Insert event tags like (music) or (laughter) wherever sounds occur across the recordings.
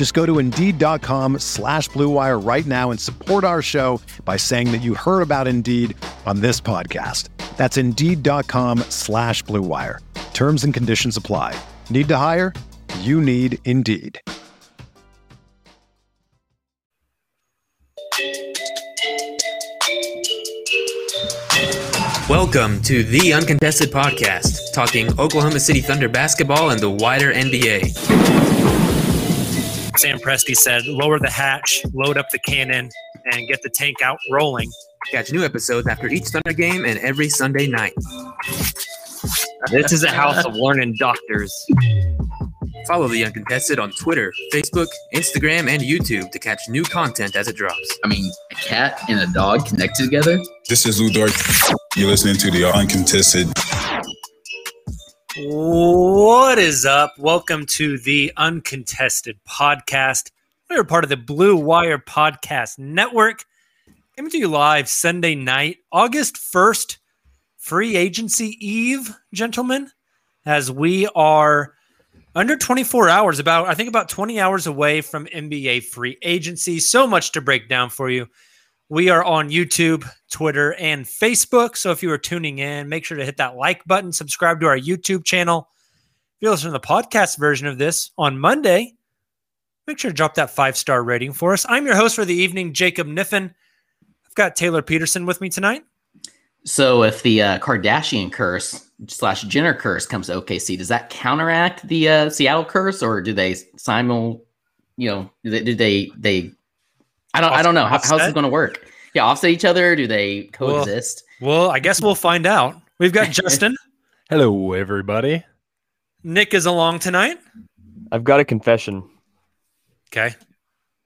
Just go to Indeed.com slash BlueWire right now and support our show by saying that you heard about Indeed on this podcast. That's Indeed.com slash BlueWire. Terms and conditions apply. Need to hire? You need Indeed. Welcome to the Uncontested Podcast, talking Oklahoma City Thunder basketball and the wider NBA. Sam Presti said, lower the hatch, load up the cannon, and get the tank out rolling. Catch new episodes after each Thunder game and every Sunday night. This is a house of learning doctors. Follow the Uncontested on Twitter, Facebook, Instagram, and YouTube to catch new content as it drops. I mean, a cat and a dog connected together? This is Lu Dort. You're listening to the Uncontested. What is up? Welcome to the Uncontested Podcast. We are part of the Blue Wire Podcast Network. Coming to you live Sunday night, August 1st, free agency eve, gentlemen, as we are under 24 hours, about I think about 20 hours away from NBA free agency. So much to break down for you. We are on YouTube, Twitter, and Facebook. So if you are tuning in, make sure to hit that like button, subscribe to our YouTube channel. If you're listening to the podcast version of this on Monday, make sure to drop that five star rating for us. I'm your host for the evening, Jacob Niffen. I've got Tayler Peterson with me tonight. So if the uh, Kardashian curse slash Jenner curse comes to OKC, does that counteract the uh, Seattle curse, or do they simul? You know, do they? Do they, they I don't. I don't know. How, how's it going to work? Yeah, offset each other. Do they coexist? Well, well, I guess we'll find out. We've got (laughs) Justin. Hello, everybody. Nick is along tonight. I've got a confession. Okay.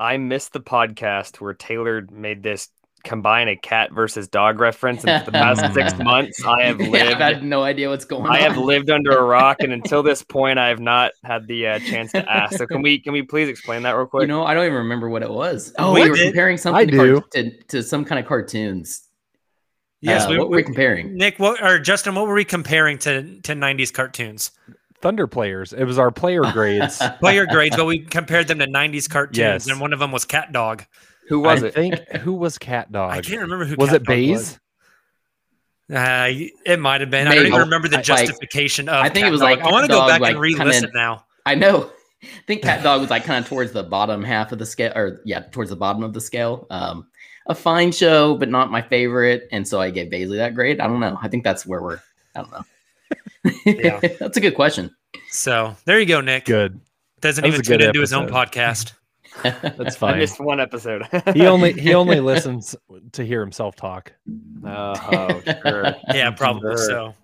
I missed the podcast where Tayler made this combine a cat versus dog reference. And for the past (laughs) six months, I have lived. Yeah, I've had no idea what's going I on. I have lived under a rock, and until (laughs) this point, I have not had the uh, chance to ask. So can we can we please explain that real quick? You know, I don't even remember what it was. Oh, We we were did. comparing something to, do. to, to some kind of cartoons. Yes, Uh, we, what were we we comparing? Nick, what or Justin, what were we comparing to to '90s cartoons? Thunder players. It was our player (laughs) grades. Player grades, but we compared them to '90s cartoons, Yes. and one of them was Cat Dog. Who was I it? think who was Cat Dog? I can't remember who was Cat it Dog Baze? Uh, it might have been. I don't even remember the Like- justification of. I think Cat it was Dog. like I want to go back like, and re-listen kinda- now. I know. (laughs) I think Cat Dog was like kind of towards the bottom half of the scale, or yeah, towards the bottom of the scale. Um, a fine show, but not my favorite, and so I gave Bazley that grade. I don't know. I think that's where we're. I don't know. (laughs) Yeah. (laughs) that's a good question. So there you go, Nick. Good. Doesn't That even a good tune into his own podcast. That's (laughs) fine. I fine. missed one episode. he only he (laughs) only listens to hear himself talk. Oh, oh, (laughs) sure. Yeah, probably Sure. so.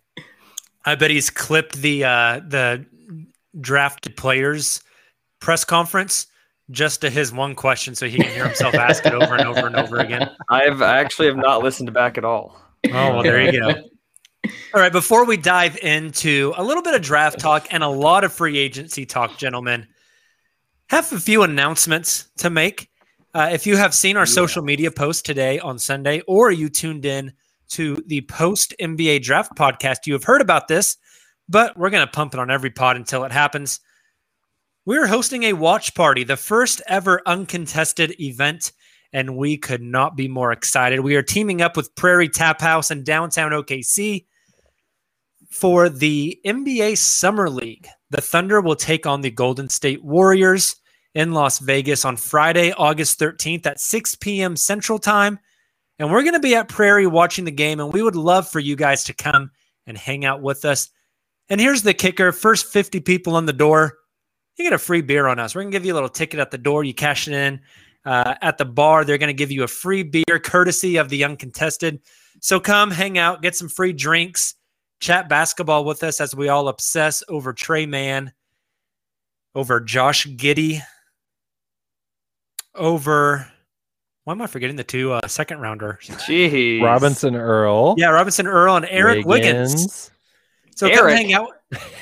I bet he's clipped the uh the drafted players press conference just to his one question so he can hear himself ask it over and over and over again. I've I actually have not listened back at all. Oh, well, there you go. All right, before we dive into a little bit of draft talk and a lot of free agency talk, gentlemen, have a few announcements to make. Uh, if you have seen our social media post today on Sunday, or you tuned in to the post NBA draft podcast, you have heard about this, but we're going to pump it on every pod until it happens. We're hosting a watch party, the first ever uncontested event, and we could not be more excited. We are teaming up with Prairie Tap House in downtown OKC for the NBA Summer League. The Thunder will take on the Golden State Warriors in Las Vegas on Friday, August 13th at 6 p.m. Central Time. And we're going to be at Prairie watching the game, and we would love for you guys to come and hang out with us. And here's the kicker first 50 people on the door, you get a free beer on us. We're going to give you a little ticket at the door. You cash it in. Uh, at the bar, they're going to give you a free beer courtesy of the uncontested. So come hang out, get some free drinks, chat basketball with us as we all obsess over Tre Mann, over Josh Giddey, over. Why am I forgetting the two uh, second rounders? Jeez. Robinson Earl. Yeah, Robinson Earl and Eric Wiggins. Wiggins. So come hang out.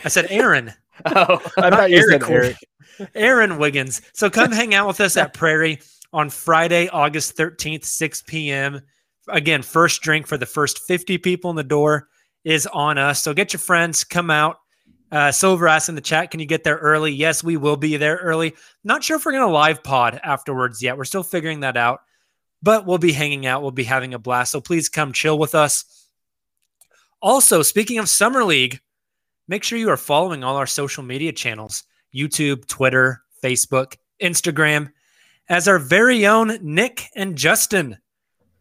I said Aaron. (laughs) Oh, I thought you said Eric. Eric. Aaron Wiggins. So come hang out with us at Prairie on Friday, August 13th, 6 p.m. Again, first drink for the first 50 people in the door is on us. So get your friends, come out. Uh, Silver asked in the chat, can you get there early? Yes, we will be there early. Not sure if we're going to live pod afterwards yet. We're still figuring that out, but we'll be hanging out. We'll be having a blast. So please come chill with us. Also, speaking of Summer League, make sure you are following all our social media channels YouTube, Twitter, Facebook, Instagram, as our very own Nick and Justin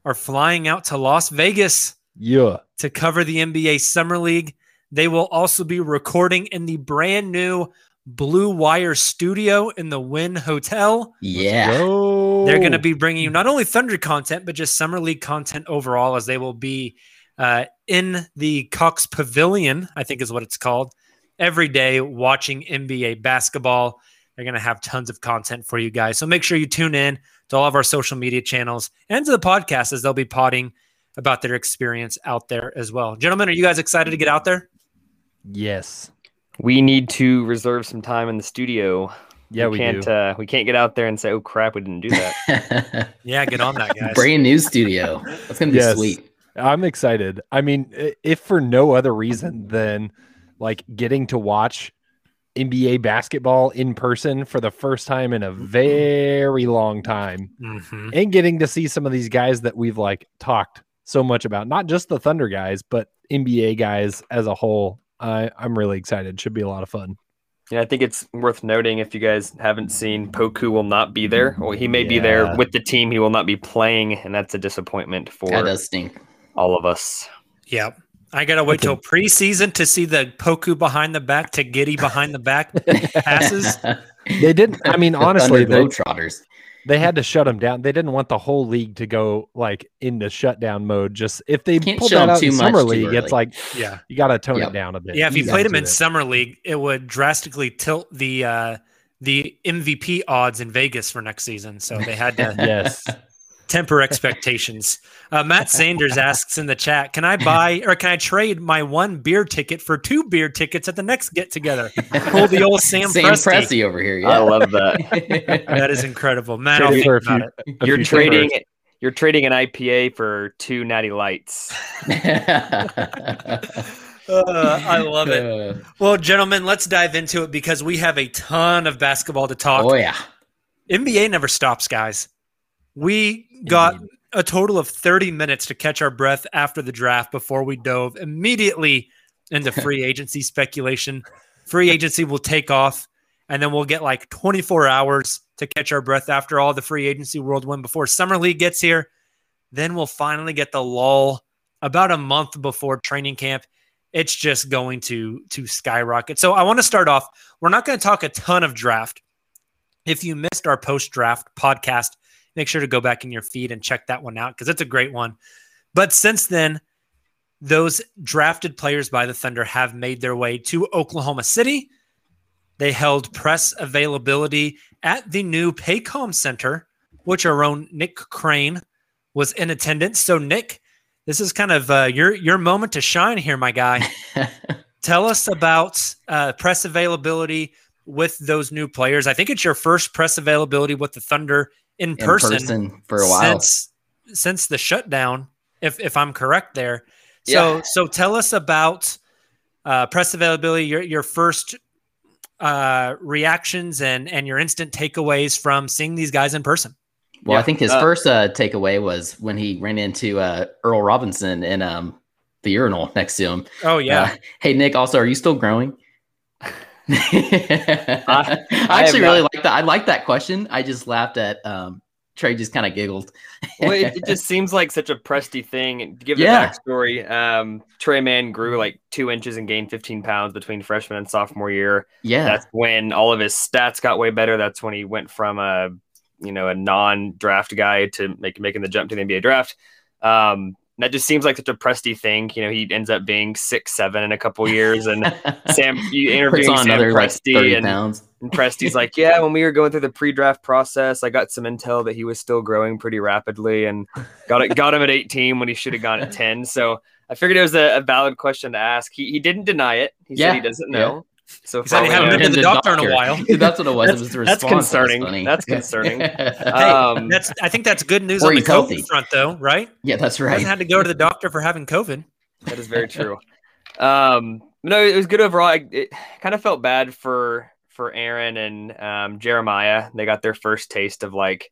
are flying out to Las Vegas Yeah. To cover the NBA Summer League. They will also be recording in the brand new Blue Wire studio in the Wynn Hotel. Yeah. They're going to be bringing you not only Thunder content, but just Summer League content overall, as they will be uh, in the Cox Pavilion, I think is what it's called, every day watching NBA basketball. They're going to have tons of content for you guys. So make sure you tune in to all of our social media channels and to the podcast as they'll be potting about their experience out there as well. Gentlemen, are you guys excited to get out there? Yes. we need to reserve some time in the studio. Yeah, we, can't do. Uh, we can't get out there and say, "Oh crap, we didn't do that." (laughs) Yeah, get on that, guys. Brand new studio. That's gonna be Yes. sweet. I'm excited. I mean, if for no other reason than like getting to watch NBA basketball in person for the first time in a very long time Mhm. and getting to see some of these guys that we've like talked so much about, not just the Thunder guys, but NBA guys as a whole. I I'm really excited. Should be a lot of fun. Yeah, I think it's worth noting if you guys haven't seen, Poku will not be there. Well, he may be there with the team. He will not be playing, and that's a disappointment for That does stink. all of us. Yep. I gotta wait till preseason to see the Poku behind the back to Giddey behind the back (laughs) passes. They didn't. I mean, honestly, Thunder they, Globetrotters. They had to shut him down. They didn't want the whole league to go like into shutdown mode. Just if they Can't pulled that out in too much summer too league, it's like Yeah. you got to tone Yep. it down a bit. Yeah, if you Easy played to him in it. summer league, it would drastically tilt the uh the MVP odds in Vegas for next season. So they had to (laughs) yes, temper expectations. Uh, Matt Sanders asks in the chat, "Can I buy or can I trade my one beer ticket for two beer tickets at the next get together?" Pull the old Sam, Sam Presti. Presti over here. I love that. (laughs) That is incredible, Matt. I'll Trade think about few- it. You're trading. tickets. You're trading an IPA for two Natty Lights. (laughs) Uh, I love it. Uh, Well, gentlemen, let's dive into it because we have a ton of basketball to talk. oh yeah. NBA never stops, guys. We got Indeed. a total of 30 minutes to catch our breath after the draft before we dove immediately into (laughs) free agency speculation. Free agency will take off, and then we'll get like 24 hours to catch our breath after all the free agency world whirlwind before Summer League gets here. Then we'll finally get the lull about a month before training camp. It's just going to to skyrocket. So I want to start off. We're not going to talk a ton of draft. If you missed our post draft podcast, make sure to go back in your feed and check that one out because it's a great one. But since then, those drafted players by the Thunder have made their way to Oklahoma City. They held press availability at the new Paycom Center, which our own Nick Crane was in attendance. So, Nick, this is kind of uh, your your moment to shine here, my guy. (laughs) Tell us about uh, press availability with those new players. I think it's your first press availability with the Thunder in, In person, person for a while. since since the shutdown. If if I'm correct there, so Yeah. so tell us about uh, press availability. Your your first uh, reactions and and your instant takeaways from seeing these guys in person. Well, Yeah, I think his uh, first uh, takeaway was when he ran into uh, Earl Robinson in um, the urinal next to him. Oh yeah, Uh, hey Nick, also, are you still growing? (laughs) (laughs) I, I have actually really not- like that. I like that question. I just laughed at um, Tre just kind of giggled. well, it, it just (laughs) seems like such a Presti thing. To give Yeah. the backstory, um, Tre Mann grew like two inches and gained 15 pounds between freshman and sophomore year. yeah, That's when all of his stats got way better. That's when he went from a you know a non-draft guy to make, making the jump to the NBA draft. Um, that just seems like such a Presti thing. You know, he ends up being six seven in a couple (laughs) years, and Sam you interviewing on Sam another like Presti, thirty and pounds. and Presti's like, (laughs) yeah, when we were going through the pre-draft process, I got some intel that he was still growing pretty rapidly, and got it got him at 18 when he should have gone at 10. So I figured it was a, a valid question to ask. He he didn't deny it. He Yeah, said he doesn't know. So He said he for all we hadn't been to the doctor in a while. (laughs) That's what it was. That's- it was the that's response. that was concerning. funny. That's (laughs) concerning. (laughs) hey, Um, That's I think that's good news on the he's COVID healthy. front, though, right? yeah, that's right. Hasn't right. had to go to the doctor for having COVID. That is very true. um, no, it was good overall. I, it kind of felt bad for for Aaron and um, Jeremiah. They got their first taste of like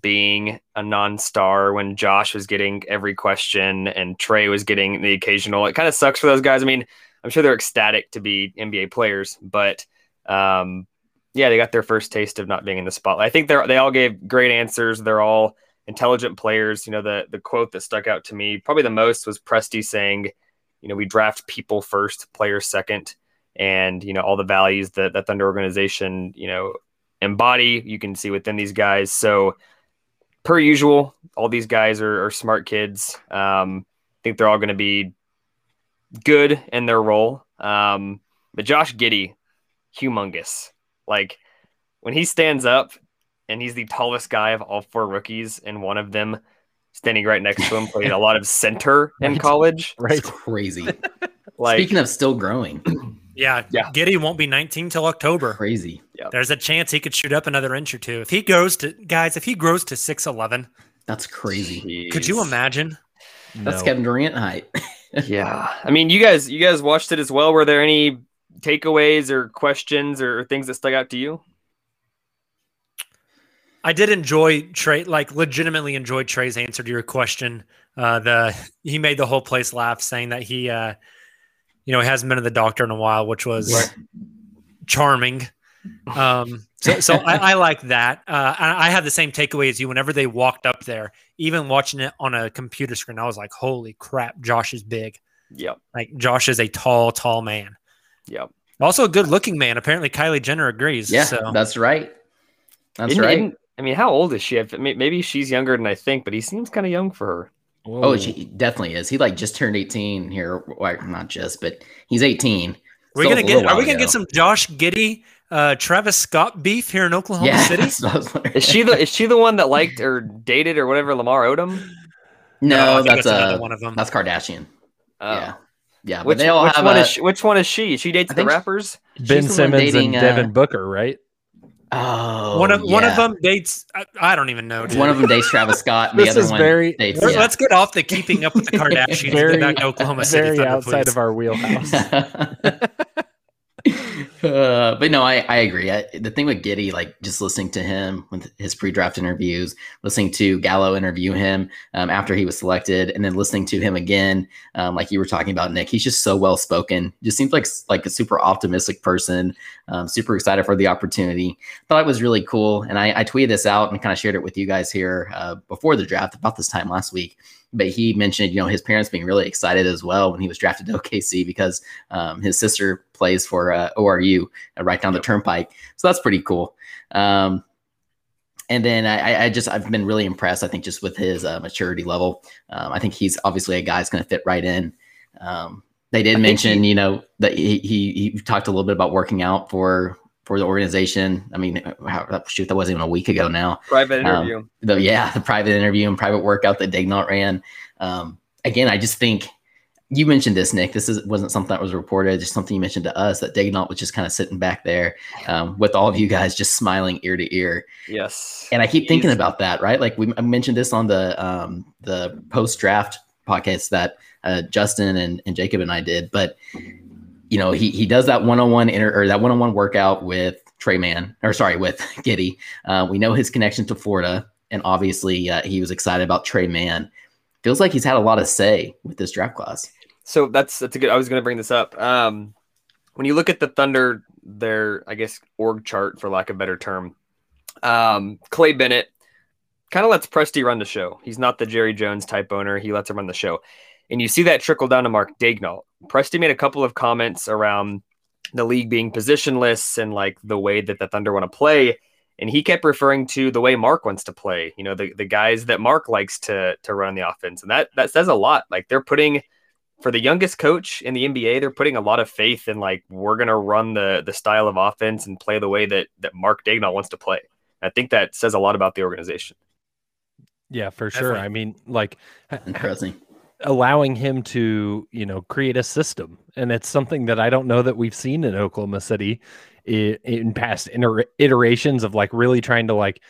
being a non-star when Josh was getting every question and Tre was getting the occasional. It kind of sucks for those guys. I mean, I'm sure they're ecstatic to be NBA players, but um, yeah, they got their first taste of not being in the spotlight. I think they're they all gave great answers. They're all intelligent players. You know, the the quote that stuck out to me probably the most was Presti saying, you know, we draft people first, players second, and you know all the values that that Thunder organization you know embody. You can see within these guys. So per usual, all these guys are, are smart kids. Um, I think they're all going to be good in their role. Um, but Josh Giddey, humongous. Like when he stands up and he's the tallest guy of all four rookies, and one of them standing right next to him played a lot of (laughs) center in Right. college. Right. It's crazy. (laughs) Like Speaking of still growing, (clears throat) Yeah, Yeah. Giddey won't be 19 till October. crazy. There's a chance he could shoot up another inch or two if he goes to guys. If he grows to 6'11, That's crazy. could you Jeez. Imagine? That's No. Kevin Durant height. (laughs) Yeah, I mean, you guys, you guys watched it as well. Were there any takeaways or questions or things that stuck out to you? I did enjoy Tre, like legitimately enjoyed Tre's answer to your question. Uh, the he made the whole place laugh, saying that he, uh, you know, he hasn't been to the doctor in a while, which was Right. charming. Um, so, so I, I like that. Uh, I, I had the same takeaway as you. Whenever they walked up there, even watching it on a computer screen, I was like, "Holy crap, Josh is big! Yep, Like Josh is a tall, tall man. yep. Also a good-looking man. Apparently, Kylie Jenner agrees. yeah, so that's right. That's Isn't- right. isn't- I mean, how old is she? If- may- Maybe she's younger than I think, but he seems kind of young for her. Oh, she definitely is. He like just turned 18 here. Well, not just, but he's 18. Are we Still gonna get? Are we gonna ago. get some Josh Giddey, uh, Travis Scott beef here in Oklahoma Yeah, City? (laughs) that's what I was wondering. Is she the is she the one that liked or dated or whatever Lamar Odom? No, No, that's that's another uh, one of them. that's Kardashian. Oh. Yeah, yeah. But Which, they all which have one a, is she, which one is she? She dates the rappers. Ben the Simmons dating, and uh, Devin Booker, right? Oh, one of one of them dates. I, I don't even know. Dude. One of them dates Travis Scott. And the This other is one very- dates. Let's- yeah. Let's get off the keeping up with the (laughs) Kardashians. Very- back to Oklahoma City. Very Thunder, outside please. of our wheelhouse. (laughs) uh, but no, I, I agree. I, the thing with Giddey, like just listening to him with his pre-draft interviews, listening to Gallo interview him um, after he was selected, and then listening to him again, um, like you were talking about, Nick. He's just so well spoken. Just seems like like a super optimistic person. Um, super excited for the opportunity. Thought it was really cool, and I, I tweeted this out and kind of shared it with you guys here uh, before the draft about this time last week. But he mentioned, you know, his parents being really excited as well when he was drafted to (laughs) OKC because um, his sister plays for uh, ORU uh, right down the turnpike. So that's pretty cool. Um, and then I, I- I just I've been really impressed. I think just with his uh, maturity level. Um, I think he's obviously a guy that's going to fit right in. Um, they did think mention, you know, that he, he he talked a little bit about working out for for the organization. I mean, how, shoot, that wasn't even a week ago now Private Um, interview. the yeah the private interview and private workout that Daigneault ran. Um, again, I just think you mentioned this, Nick. This is, wasn't something that was reported, just something you mentioned to us that Daigneault was just kind of sitting back there um, with all of you guys just smiling ear to ear. yes. And I keep thinking about that, right? Like we I mentioned this on the um, the post draft podcast that uh, Justin and, and Jacob and I did, but you know he he does that one on one inter or that one on one workout with Tre Mann or sorry with (laughs) Giddey. Uh, we know his connection to Florida, and obviously uh, he was excited about Tre Mann. Feels like he's had a lot of say with this draft class. So that's that's a good. I was going to bring this up. Um, when you look at the Thunder, their I guess org chart, for lack of better term, um, Clay Bennett kind of lets Presti run the show. He's not the Jerry Jones type owner. He lets him run the show. And you see that trickle down to Mark Daigneault. Presti made a couple of comments around the league being positionless and like the way that the Thunder want to play. And he kept referring to the way Mark wants to play, you know, the, the guys that Mark likes to to run the offense. And that that says a lot. Like they're putting for the youngest coach in the NBA, they're putting a lot of faith in like we're gonna run the the style of offense and play the way that that Mark Daigneault wants to play. I think that says a lot about the organization. Yeah, for sure. Definitely. I mean, like Interesting. Allowing him to, you know, create a system. And it's something that I don't know that we've seen in Oklahoma City in, in past iter- iterations of like really trying to like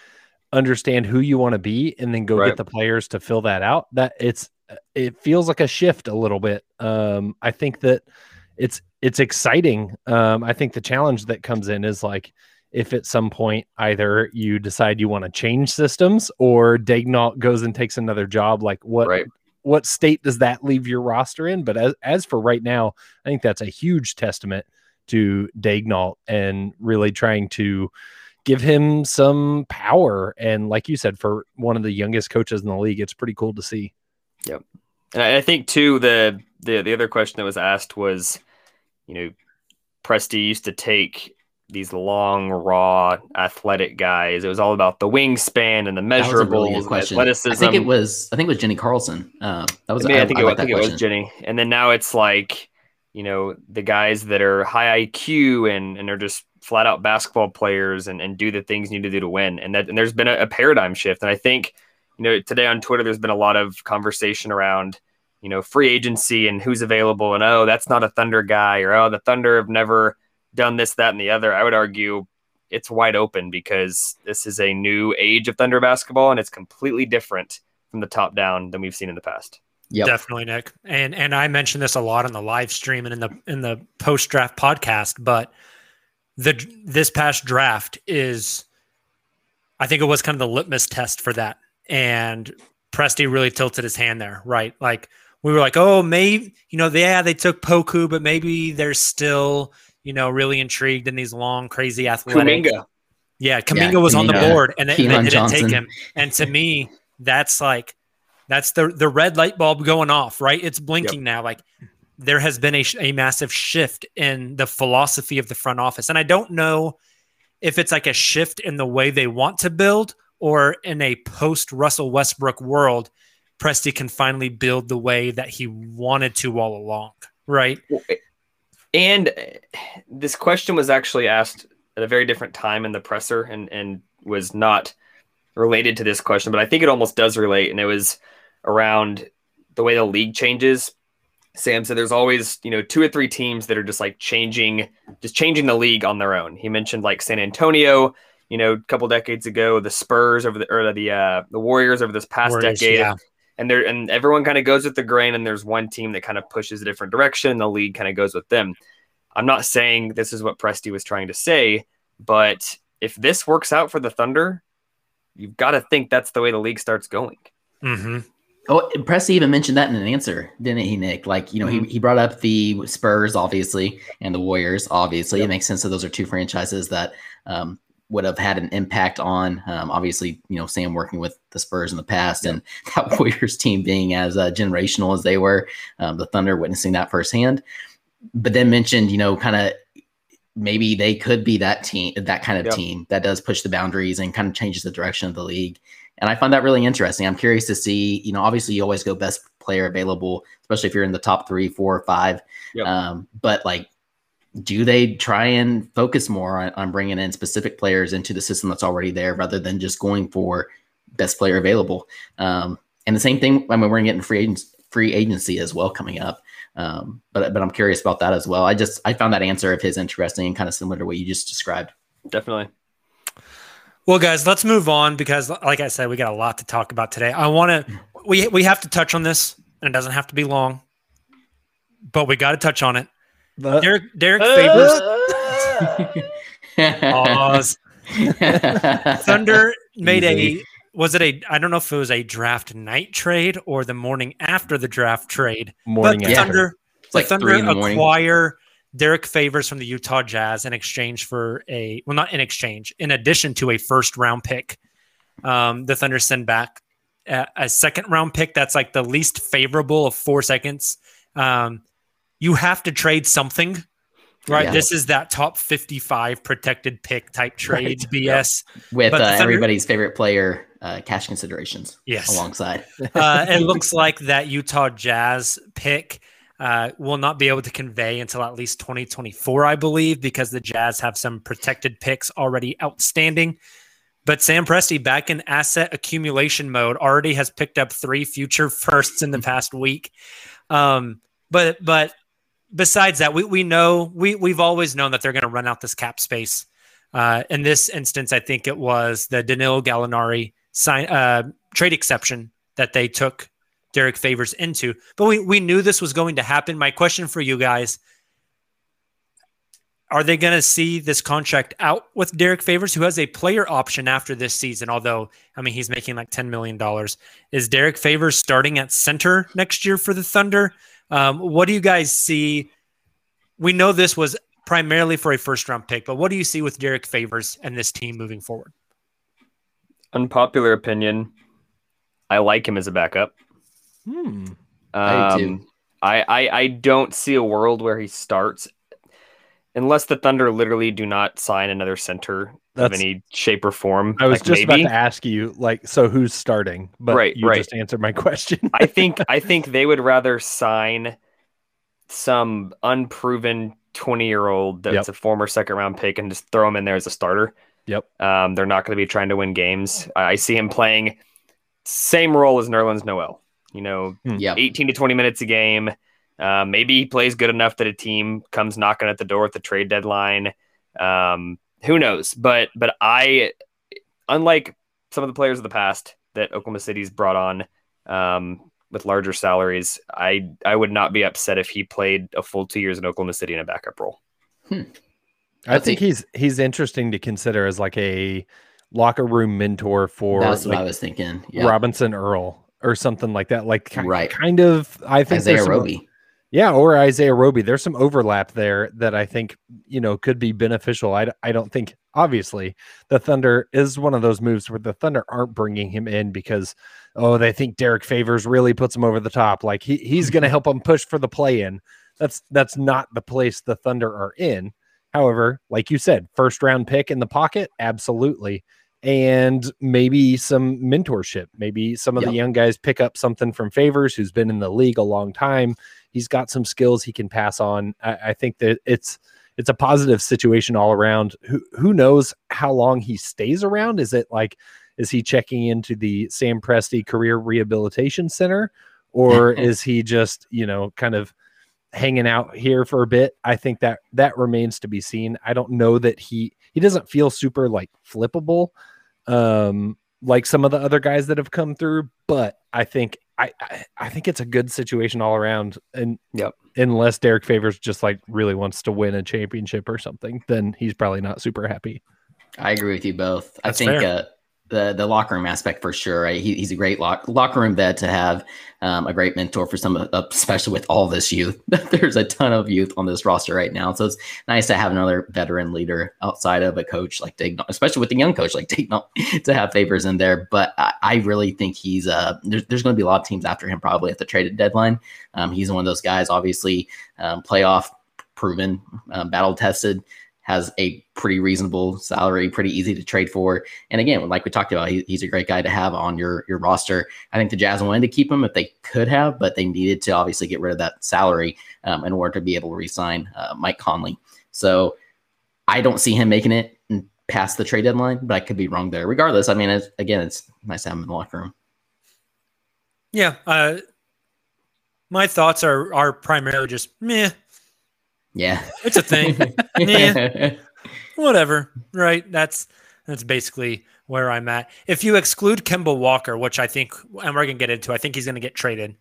understand who you want to be and then go Right. get the players to fill that out. That it's it feels like a shift a little bit. Um, I think that it's it's exciting. Um, I think the challenge that comes in is like if at some point either you decide you want to change systems or Daigneault goes and takes another job, like what Right. What state does that leave your roster in? But as as for right now, I think that's a huge testament to Daigneault and really trying to give him some power. And like you said, for one of the youngest coaches in the league, it's pretty cool to see. Yep. And I I think too the the the other question that was asked was, you know, Presti used to take these long, raw, athletic guys. It was all about the wingspan and the a really and athleticism. I think it was. I think it was Jenni Carlson. Uh, that was. I, mean, I think, it, like was, I think it was Jenny. And then now it's like, you know, the guys that are high IQ and, and are just flat out basketball players and, and do the things you need to do to win. And that and there's been a, a paradigm shift. And I think, you know, today on Twitter, there's been a lot of conversation around, you know, free agency and who's available. And oh, that's not a Thunder guy, or oh, the Thunder have never done this, that, and the other. I would argue it's wide open because this is a new age of Thunder basketball and it's completely different from the top down than we've seen in the past. Yep. Definitely, Nick. And and I mentioned this a lot on the live stream and in the in the post draft podcast, but the this past draft is I think it was kind of the litmus test for that. And Presti really tilted his hand there, right? Like we were like, oh, maybe you know, yeah, they took Poku, but maybe they're still, you know, really intrigued in these long, crazy athletic. Kuminga. Yeah, Kuminga was on the board, and they, they didn't Johnson. take him. And to me, that's like that's the the red light bulb going off. Right, it's blinking now. Like there has been a, a massive shift in the philosophy of the front office, and I don't know if it's like a shift in the way they want to build, or in a post Russell Westbrook world, Presti can finally build the way that he wanted to all along. Right. And uh, this question was actually asked at a very different time in the presser and, and was not related to this question, but I think it almost does relate. And it was around the way the league changes. Sam said there's always, you know, two or three teams that are just like changing, just changing the league on their own. He mentioned like San Antonio, you know, a couple decades ago, the Spurs over the, or the, uh, the Warriors over this past Warriors, decade yeah. And there and everyone kind of goes with the grain and there's one team that kind of pushes a different direction and the league kind of goes with them i'm not saying this is what Presti was trying to say but if this works out for the thunder you've got to think that's the way the league starts going Mm-hmm. Oh, Presti even mentioned that in an answer, didn't he, Nick? Like, you know, Mm-hmm. he, he brought up the Spurs, obviously, and the Warriors, obviously. It makes sense that those are two franchises that um, would have had an impact on, um, obviously, you know, Sam working with the Spurs in the past and (laughs) that Warriors team being as uh, generational as they were, um, the Thunder witnessing that firsthand. But then mentioned, you know, kind of maybe they could be that team, that kind of Yep. team that does push the boundaries and kind of changes the direction of the league. And I find that really interesting. I'm curious to see, you know, obviously you always go best player available, especially if you're in the top three, four, or five. Yep. Um, but like, do they try and focus more on, on bringing in specific players into the system that's already there rather than just going for best player available? Um, and the same thing, I mean, we're getting free agents, free agency as well coming up. Um, but but I'm curious about that as well. I just I found that answer of his interesting and kind of similar to what you just described. definitely Well, guys, let's move on because, like I said, we got a lot to talk about today. I want to we we have to touch on this, and it doesn't have to be long, but we got to touch on it. Derek Derek Favors (laughs) (laughs) Thunder made Easy. a was it a I don't know if it was a draft night trade or the morning after the draft trade. Morning but the after. Thunder It's the like Thunder three in the morning. acquire Derek Favors from the Utah Jazz in exchange for a well not in exchange in addition to a first round pick. um, the Thunder send back a, a second round pick that's like the least favorable of four seconds. Um, you have to trade something, right? Yeah. This is that top 55 protected pick type trade BS. with uh, Thunder- everybody's favorite player uh, cash considerations Yes. alongside. (laughs) uh, it looks like that Utah Jazz pick uh, will not be able to convey until at least 2024, I believe, because the Jazz have some protected picks already outstanding. But Sam Presti, back in asset accumulation mode, already has picked up three future firsts in the past week. Um, but but besides that, we, we know we we've always known that they're going to run out this cap space. Uh, in this instance, I think it was the Danilo Gallinari sign uh, trade exception that they took Derek Favors into. But we, we knew this was going to happen. My question for you guys are they going to see this contract out with Derek Favors, who has a player option after this season? Although, I mean, he's making like $10 million. Is Derek Favors starting at center next year for the Thunder? Um, what do you guys see? We know this was primarily for a first round pick, but what do you see with Derek Favors and this team moving forward? Unpopular opinion. I like him as a backup. Hmm. I do Um. I, I I don't see a world where he starts unless the Thunder literally do not sign another center of any shape or form. I was like just maybe. about to ask you, like, so who's starting? But Right, you right. just answered my (laughs) question. I think I think they would rather sign some unproven 20 year old that's Yep. a former second round pick and just throw him in there as a starter. Yep. Um, they're not going to be trying to win games. I, I see him playing same role as Nerlens Noel. You know, Yep. 18 to 20 minutes a game. Uh, maybe he plays good enough that a team comes knocking at the door at the trade deadline. Um, who knows? But but I, unlike some of the players of the past that Oklahoma City's brought on um, with larger salaries, I I would not be upset if he played a full two years in Oklahoma City in a backup role. I think he's he's interesting to consider as like a locker room mentor for That's what I was thinking. Yeah. Robinson Earl or something like that. Like ki- Right. kind of. I think Isaiah there's some- Roby. Yeah, or Isaiah Roby. There's some overlap there that I think you know could be beneficial. I, I don't think obviously the Thunder is one of those moves where the Thunder aren't bringing him in because oh they think Derek Favors really puts him over the top. Like he he's going (laughs) to help them push for the play in. That's that's not the place the Thunder are in. However, like you said, first round pick in the pocket, absolutely. And maybe some mentorship. Maybe some of the young guys pick up something from Favors, who's been in the league a long time he's got some skills he can pass on. I, I think that it's it's a positive situation all around. Who who knows how long he stays around? Is it like is he checking into the Sam Presti Career Rehabilitation Center, or (laughs) is he just you know kind of hanging out here for a bit? I think that that remains to be seen. I don't know that he he doesn't feel super like flippable, um, like some of the other guys that have come through. But I think I, I I think it's a good situation all around. And Yep. unless Derek Favors just like really wants to win a championship or something, then he's probably not super happy. I agree with you both. That's I think fair. uh, the the locker room aspect for sure. Right? He, he's a great lock, locker room vet to have, um, a great mentor for some, uh, especially with all this youth. (laughs) There's a ton of youth on this roster right now, so it's nice to have another veteran leader outside of a coach like Daigneault, especially with the young coach like (laughs) Daigneault, to have favors in there. But I, I really think he's uh there's there's going to be a lot of teams after him probably at the traded deadline. Um, he's one of those guys, obviously, um, playoff proven, um, battle tested has a pretty reasonable salary, pretty easy to trade for. And again, like we talked about, he, he's a great guy to have on your your roster. I think the Jazz wanted to keep him if they could have, but they needed to obviously get rid of that salary um, in order to be able to re-sign uh, Mike Conley. So I don't see him making it past the trade deadline, but I could be wrong there. Regardless, I mean, it's, again, it's nice to have him in the locker room. Yeah. Uh, my thoughts are are primarily just meh. Yeah, It's a thing. (laughs) Yeah. (laughs) Whatever. Right. That's that's basically where I'm at. If you exclude Kemba Walker, which I think and we're gonna get into, I think he's gonna get traded.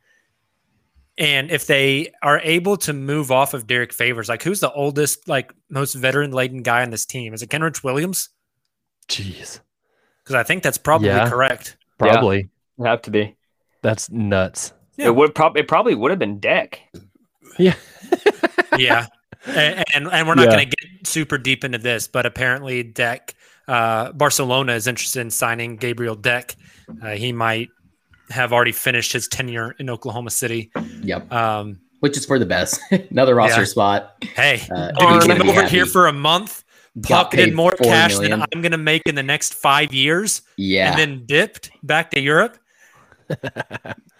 And if they are able to move off of Derek Favors, like who's the oldest, like most veteran laden guy on this team? Is it Kenrich Williams? Jeez, Because I think that's probably Yeah. correct. probably It'd have to be. that's nuts. Yeah. It would probably it probably would have been Deck. Yeah, (laughs) yeah. And, and and we're not Yeah. going to get super deep into this, but apparently Deck uh, Barcelona is interested in signing Gabriel Deck. Uh, he might have already finished his tenure in Oklahoma City. Yep. Um, Which is for the best. (laughs) Another roster Yeah. spot. hey, Uh, dude, he's came gonna be over happy. here for a month, pocketed more cash million. than I'm going to make in the next five years, Yeah. and then dipped back to Europe.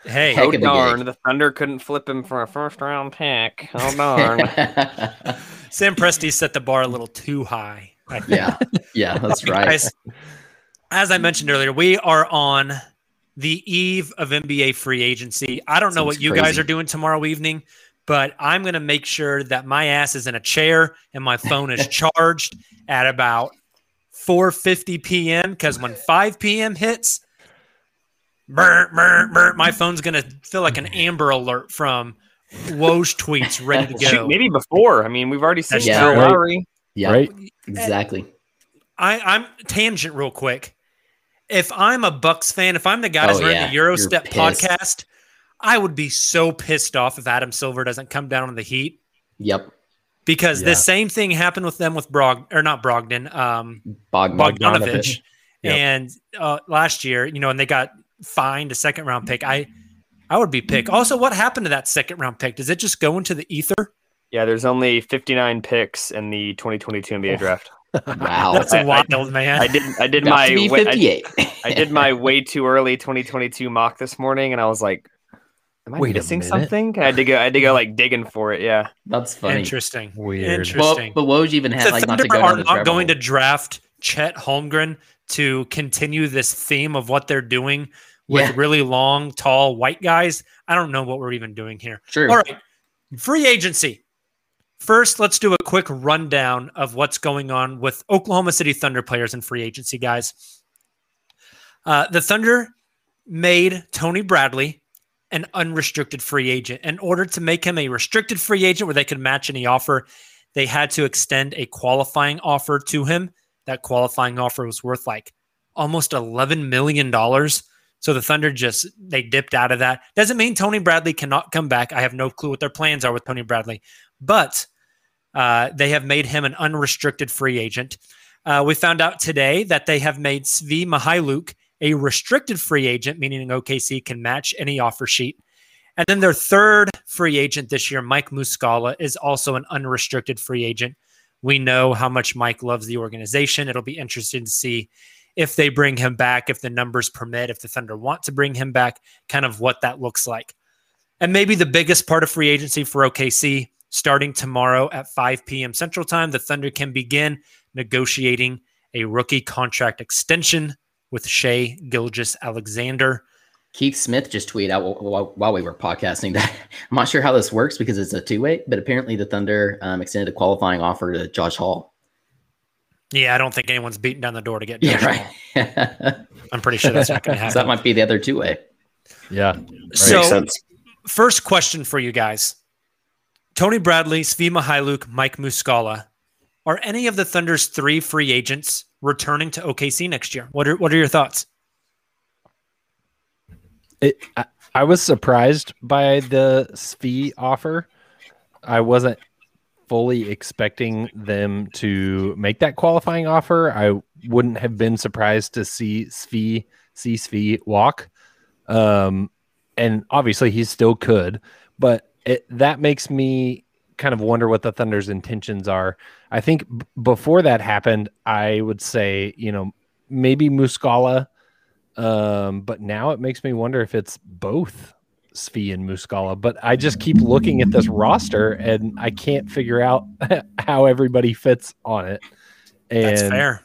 Hey, Heck Oh darn! gig. The Thunder couldn't flip him for a first round pick. Oh (laughs) darn! (laughs) Sam Presti set the bar a little too high. Yeah. Yeah, (laughs) that's right. Guys, as I mentioned earlier, we are on the eve of NBA free agency. I don't know what you guys are doing tomorrow evening, but I'm going to make sure that my ass is in a chair and my phone is charged at about 4:50 p.m. because when 5 p.m. hits, brr, brr, brr, my phone's going to feel like an Amber Alert from Woj tweets ready to (laughs) go. Shoot, maybe before. I mean, we've already seen That's Kyle true. Lowry. Yeah. Right? Exactly. I, I'm tangent real quick. If I'm a Bucks fan, if I'm the guy that's Oh, running yeah. the Eurostep podcast, I would be so pissed off if Adam Silver doesn't come down on the Heat Yep. because Yeah. the same thing happened with them with Brog or not Brogdon, um, Bogdan. Bogdanovic, Yep. and uh, last year, you know, and they got fined a second round pick. I I would be pick. Also, what happened to that second round pick? Does it just go into the ether? Yeah, there's only 59 picks in the 2022 NBA draft. Wow. That's I- I- wild, man. I did. I did my. to be wa- I- 58. I did my way too early 2022 mock this morning, and I was like, "Am I Wait a missing something?" I had to go. I had to go like digging for it. Yeah. That's funny. Interesting. Weird. Well, but Woj even had the like not to go are not rabbit going to draft Chet Holmgren to continue this theme of what they're doing with Yeah. really long, tall white guys. I don't know what we're even doing here. True. All right, free agency. First, let's do a quick rundown of what's going on with Oklahoma City Thunder players in free agency, guys. Uh, the Thunder made Tony Bradley an unrestricted free agent. In order to make him a restricted free agent where they could match any offer, they had to extend a qualifying offer to him. That qualifying offer was worth like almost $11 million. So the Thunder just they dipped out of that. Doesn't mean Tony Bradley cannot come back. I have no clue what their plans are with Tony Bradley, but uh, they have made him an unrestricted free agent. Uh, we found out today that they have made Svi Mykhailiuk a restricted free agent, meaning OKC can match any offer sheet. And then their third free agent this year, Mike Muscala, is also an unrestricted free agent. We know how much Mike loves the organization. It'll be interesting to see if they bring him back, if the numbers permit, if the Thunder want to bring him back, kind of what that looks like. And maybe the biggest part of free agency for OKC, starting tomorrow at 5 p.m. Central Time, the Thunder can begin negotiating a rookie contract extension with Shea Gilgis Alexander. Keith Smith just tweeted out wh- wh- while we were podcasting that (laughs) I'm not sure how this works because it's a two way, but apparently the Thunder um, extended a qualifying offer to Josh Hall. Yeah, I don't think anyone's beating down the door to get. Yeah, right. (laughs) I'm pretty sure that's not going to so happen. that might be the other two way. Yeah. so, Makes sense. first question for you guys: Tony Bradley, Svi Mykhailiuk, Mike Muscala. Are any of the Thunder's three free agents returning to OKC next year? What are What are your thoughts? It, I, I was surprised by the Svi offer. I wasn't fully expecting them to make that qualifying offer. I wouldn't have been surprised to see Svi see Svi walk. Um, and obviously he still could, but it, that makes me kind of wonder what the Thunder's intentions are. I think b- before that happened, I would say, you know, maybe Muscala um, but now it makes me wonder if it's both Svi and Muscala. But I just keep looking at this roster and I can't figure out (laughs) how everybody fits on it. And That's fair.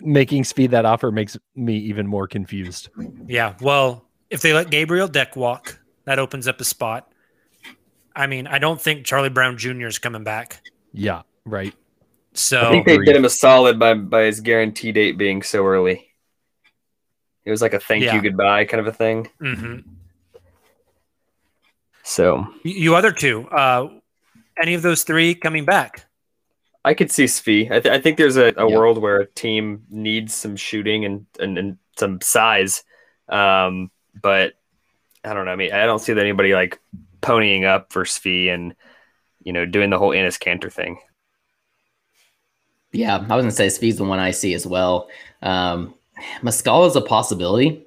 making Svi that offer makes me even more confused. Yeah. Well, if they let Gabriel Deck walk, that opens up a spot. I mean, I don't think Charlie Brown Jr. is coming back. Yeah, right. So I think they agreed. did him a solid by by his guarantee date being so early. It was like a thank Yeah. you goodbye kind of a thing. mhm. So you you other two, uh, any of those three coming back? I could see Svi. I, th- I think there's a, a Yeah. world where a team needs some shooting and, and, and some size. Um, but I don't know. I mean, I don't see that anybody like ponying up for Svi and, you know, doing the whole Enes Kanter thing. Yeah, I was gonna say Svi's the one I see as well. Um, Muscala is a possibility,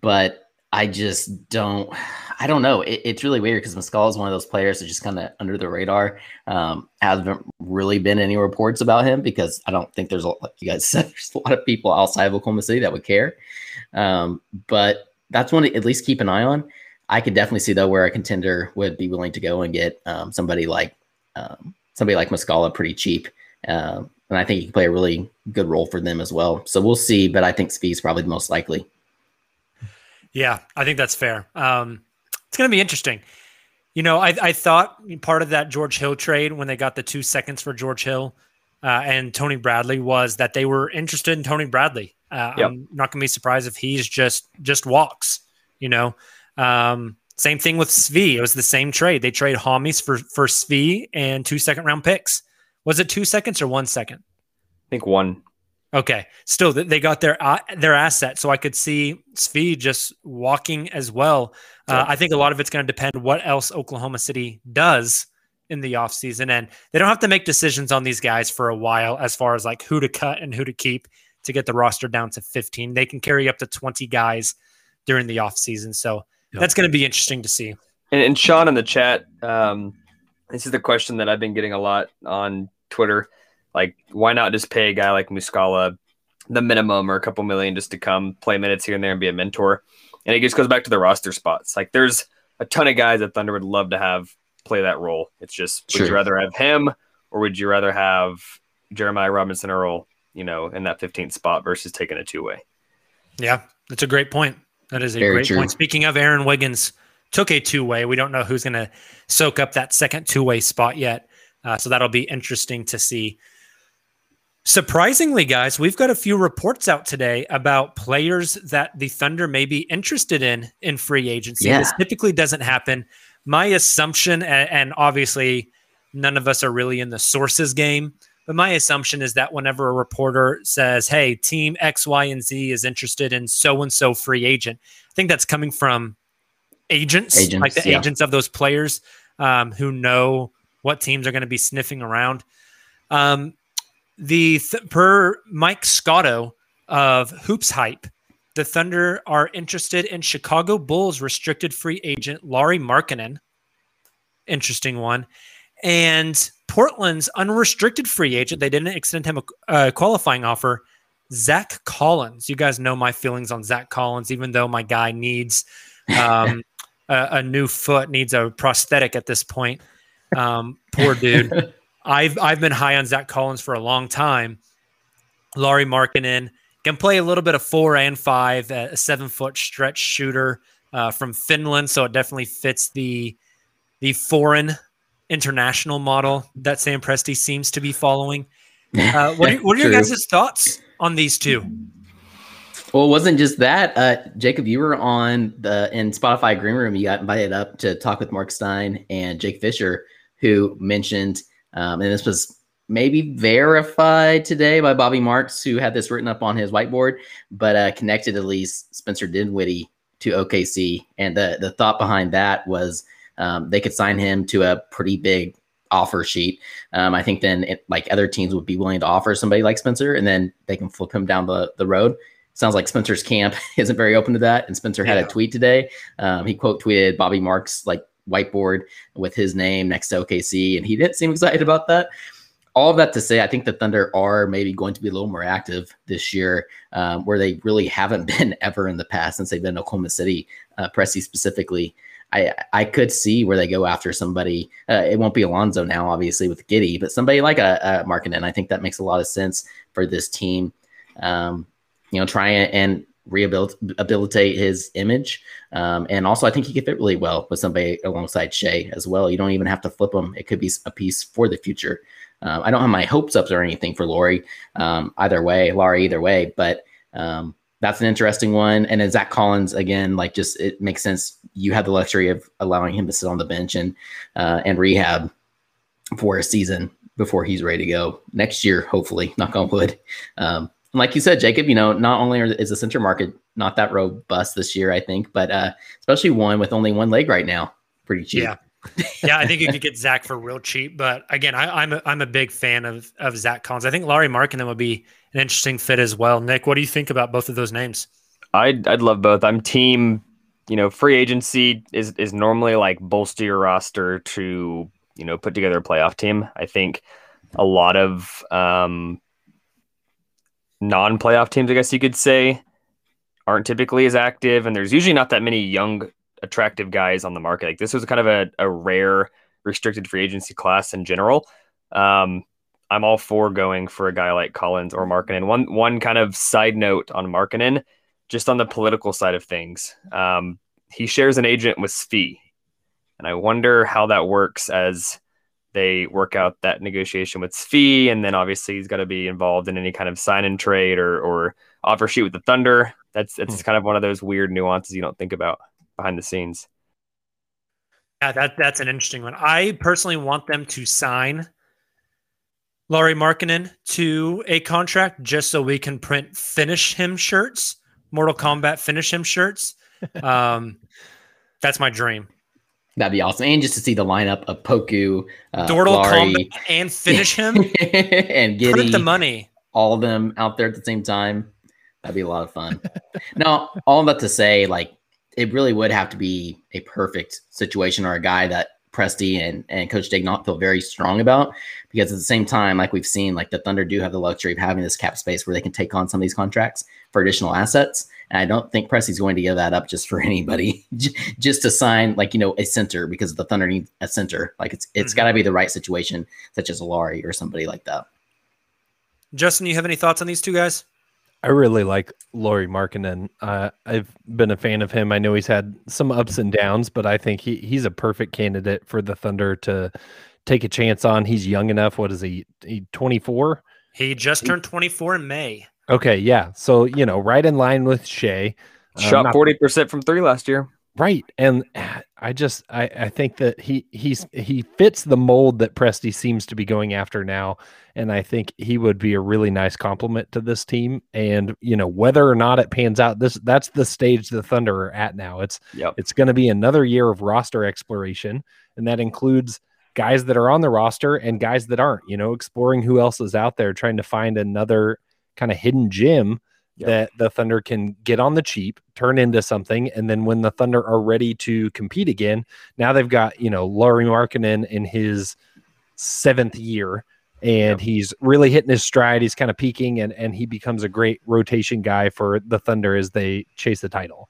but I just don't. I don't know. It, it's really weird because Muscala is one of those players that just kind of under the radar. Um, hasn't really been any reports about him because I don't think there's a like you guys (laughs) said there's a lot of people outside of Oklahoma City that would care. Um, but that's one to at least keep an eye on. I could definitely see though where a contender would be willing to go and get um, somebody like um, somebody like Muscala pretty cheap. Uh, and I think he can play a really good role for them as well. So we'll see, but I think Svi's probably the most likely. Yeah, I think that's fair. Um, it's going to be interesting. You know, I, I thought part of that George Hill trade when they got the two seconds for George Hill uh, and Tony Bradley was that they were interested in Tony Bradley. Uh, yep. I'm not going to be surprised if he's just just walks. You know, um, same thing with Svi. It was the same trade. They trade Homies for for Svi and two second round picks. Was it two seconds or one second? I think one. Okay, still they got their uh, their asset, so I could see Svi just walking as well. Uh, I think a lot of it's going to depend what else Oklahoma City does in the offseason. and they don't have to make decisions on these guys for a while as far as like who to cut and who to keep to get the roster down to 15. They can carry up to 20 guys during the offseason, so yep. that's going to be interesting to see. And, and Sean in the chat, um, this is the question that I've been getting a lot on Twitter. Like, why not just pay a guy like Muscala the minimum or a couple million just to come play minutes here and there and be a mentor? And it just goes back to the roster spots. Like, there's a ton of guys that Thunder would love to have play that role. It's just, would you rather have him or would you rather have Jeremiah Robinson Earl, you know, in that 15th spot versus taking a two way? Yeah, that's a great point. That is a Very great true. point. Speaking of Aaron Wiggins, took a two way. We don't know who's going to soak up that second two way spot yet. Uh, so that'll be interesting to see. Surprisingly, guys, we've got a few reports out today about players that the Thunder may be interested in in free agency. Yeah. This typically doesn't happen. My assumption, and obviously none of us are really in the sources game, but my assumption is that whenever a reporter says, hey, team X, Y, and Z is interested in so and so free agent, I think that's coming from agents, agents like the yeah. agents of those players um, who know what teams are going to be sniffing around. Um, the th- per Mike Scotto of Hoops Hype, the Thunder are interested in Chicago Bulls restricted free agent Lauri Markkanen. Interesting one. And Portland's unrestricted free agent, they didn't extend him a, a qualifying offer, Zach Collins. You guys know my feelings on Zach Collins, even though my guy needs um, (laughs) a, a, new foot, needs a prosthetic at this point. Um, poor dude. (laughs) I've I've been high on Zach Collins for a long time. Lauri Markkanen can play a little bit of four and five, a seven foot stretch shooter uh, from Finland, so it definitely fits the the foreign international model that Sam Presti seems to be following. (laughs) Uh, what, are, what are your guys' thoughts on these two? Well, it wasn't just that. Uh, Jacob, you were on the in Spotify Green Room. You got invited up to talk with Mark Stein and Jake Fisher, who mentioned, um, and this was maybe verified today by Bobby Marks, who had this written up on his whiteboard, but uh, connected at least Spencer Dinwiddie to OKC. And the the thought behind that was um, they could sign him to a pretty big offer sheet. Um, I think then it, like other teams would be willing to offer somebody like Spencer, and then they can flip him down the the road. Sounds like Spencer's camp (laughs) isn't very open to that. And Spencer had yeah. a tweet today. Um, he quote tweeted Bobby Marks like whiteboard with his name next to OKC, and he didn't seem excited about that. All of that to say, I think the Thunder are maybe going to be a little more active this year, um, where they really haven't (laughs) been ever in the past since they've been Oklahoma City, uh, Presti specifically. I I could see where they go after somebody. Uh, it won't be Alonzo now, obviously with Giddey, but somebody like a, a Markkanen. I think that makes a lot of sense for this team. Um, you know, try and rehabilitate his image, um, and also I think he could fit really well with somebody alongside Shai as well. You don't even have to flip him; it could be a piece for the future. Um, I don't have my hopes up or anything for Lauri um, either way, Lauri either way, but um, that's an interesting one. And then Zach Collins again, like just it makes sense. You have the luxury of allowing him to sit on the bench and uh, and rehab for a season before he's ready to go next year. Hopefully, knock on wood. Um, like you said, Jacob, you know, not only is the center market not that robust this year, I think, but uh, especially one with only one leg right now, pretty cheap. Yeah, yeah, I think you could get Zach for real cheap. But again, I, I'm a, I'm a big fan of of Zach Collins. I think Lauri Markkanen would be an interesting fit as well. Nick, what do you think about both of those names? I'd I'd love both. I'm team. You know, free agency is is normally like bolster your roster to you know put together a playoff team. I think a lot of um, non-playoff teams, I guess you could say, aren't typically as active, and there's usually not that many young, attractive guys on the market. Like this was kind of a, a rare restricted free agency class in general. Um, I'm all for going for a guy like Collins or Markkanen. One one kind of side note on Markkanen just on the political side of things. Um, he shares an agent with Svi, and I wonder how that works as they work out that negotiation with Svi, and then obviously he's got to be involved in any kind of sign and trade or or offer sheet with the Thunder. That's it's hmm. kind of one of those weird nuances you don't think about behind the scenes. Yeah, that that's an interesting one. I personally want them to sign Lauri Markkanen to a contract just so we can print finish him shirts Mortal Kombat finish him shirts. (laughs) Um, that's my dream. That'd be awesome, and just to see the lineup of Poku, uh, Dortal Combat, and finish him (laughs) and get the money. All of them out there at the same time. That'd be a lot of fun. (laughs) now, all about to say, like, it really would have to be a perfect situation or a guy that Presti and, and Coach Daigneault feel very strong about because at the same time, like we've seen, like the Thunder do have the luxury of having this cap space where they can take on some of these contracts for additional assets. And I don't think Presti's going to give that up just for (laughs) anybody, just to sign like you know a center because the Thunder need a center. Like it's it's mm-hmm. got to be the right situation, such as Lauri or somebody like that. Justin, you have any thoughts on these two guys? I really like Lauri Markkanen. Uh, I've been a fan of him. I know he's had some ups and downs, but I think he he's a perfect candidate for the Thunder to take a chance on. He's young enough. What is he? He 24? He just turned 24 in May. Okay, yeah. So, you know, right in line with Shai. Um, Shot 40% from 3 last year. Right. And ah, I just I, I think that he he's he fits the mold that Presti seems to be going after now. And I think he would be a really nice compliment to this team. And you know, whether or not it pans out, this that's the stage the Thunder are at now. It's yep. it's gonna be another year of roster exploration, and that includes guys that are on the roster and guys that aren't, you know, exploring who else is out there, trying to find another kind of hidden gem yep. that the Thunder can get on the cheap, turn into something, and then when the Thunder are ready to compete again, now they've got you know Lauri Markkanen in his seventh year, and yep. he's really hitting his stride. He's kind of peaking, and and he becomes a great rotation guy for the Thunder as they chase the title.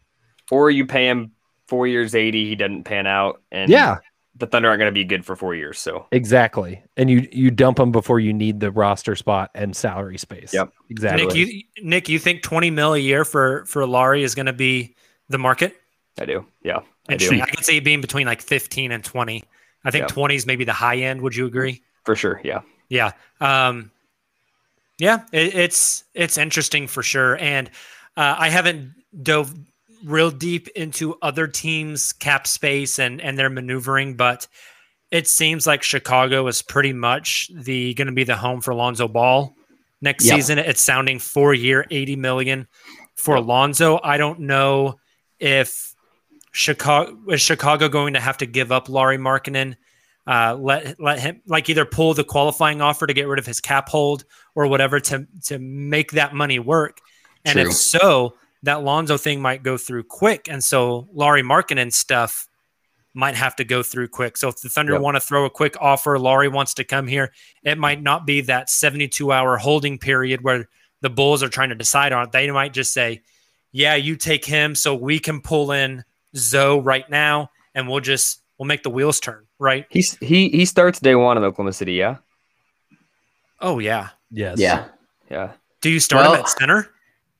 Or you pay him four years eighty, he doesn't pan out, and yeah, the Thunder aren't going to be good for four years. So exactly, and you you dump them before you need the roster spot and salary space. Yep, exactly. Nick, you Nick, you think twenty mil a year for for Lauri is going to be the market? I do. Yeah, I do. I could see it being between like fifteen and twenty. I think twenty is maybe the high end. Would you agree? For sure. Yeah. Yeah. Um, yeah. It, it's it's interesting for sure, and uh, I haven't dove real deep into other teams' cap space and and their maneuvering, but it seems like Chicago is pretty much the going to be the home for Lonzo Ball next yep. season. It's sounding four year, eighty million for. Lonzo. I don't know if Chicago is Chicago going to have to give up Lauri Markkanen. Uh, let let him like either pull the qualifying offer to get rid of his cap hold or whatever to to make that money work. And True. if so, that Lonzo thing might go through quick. And so Lauri Markkanen stuff might have to go through quick. So if the Thunder yep. want to throw a quick offer, Lauri wants to come here, it might not be that 72 hour holding period where the Bulls are trying to decide on it. They might just say, yeah, you take him so we can pull in Zoe right now and we'll just we'll make the wheels turn, right? He's he he starts day one in Oklahoma City, yeah. Oh yeah. Yes. Yeah. Yeah. Do you start well, him at center?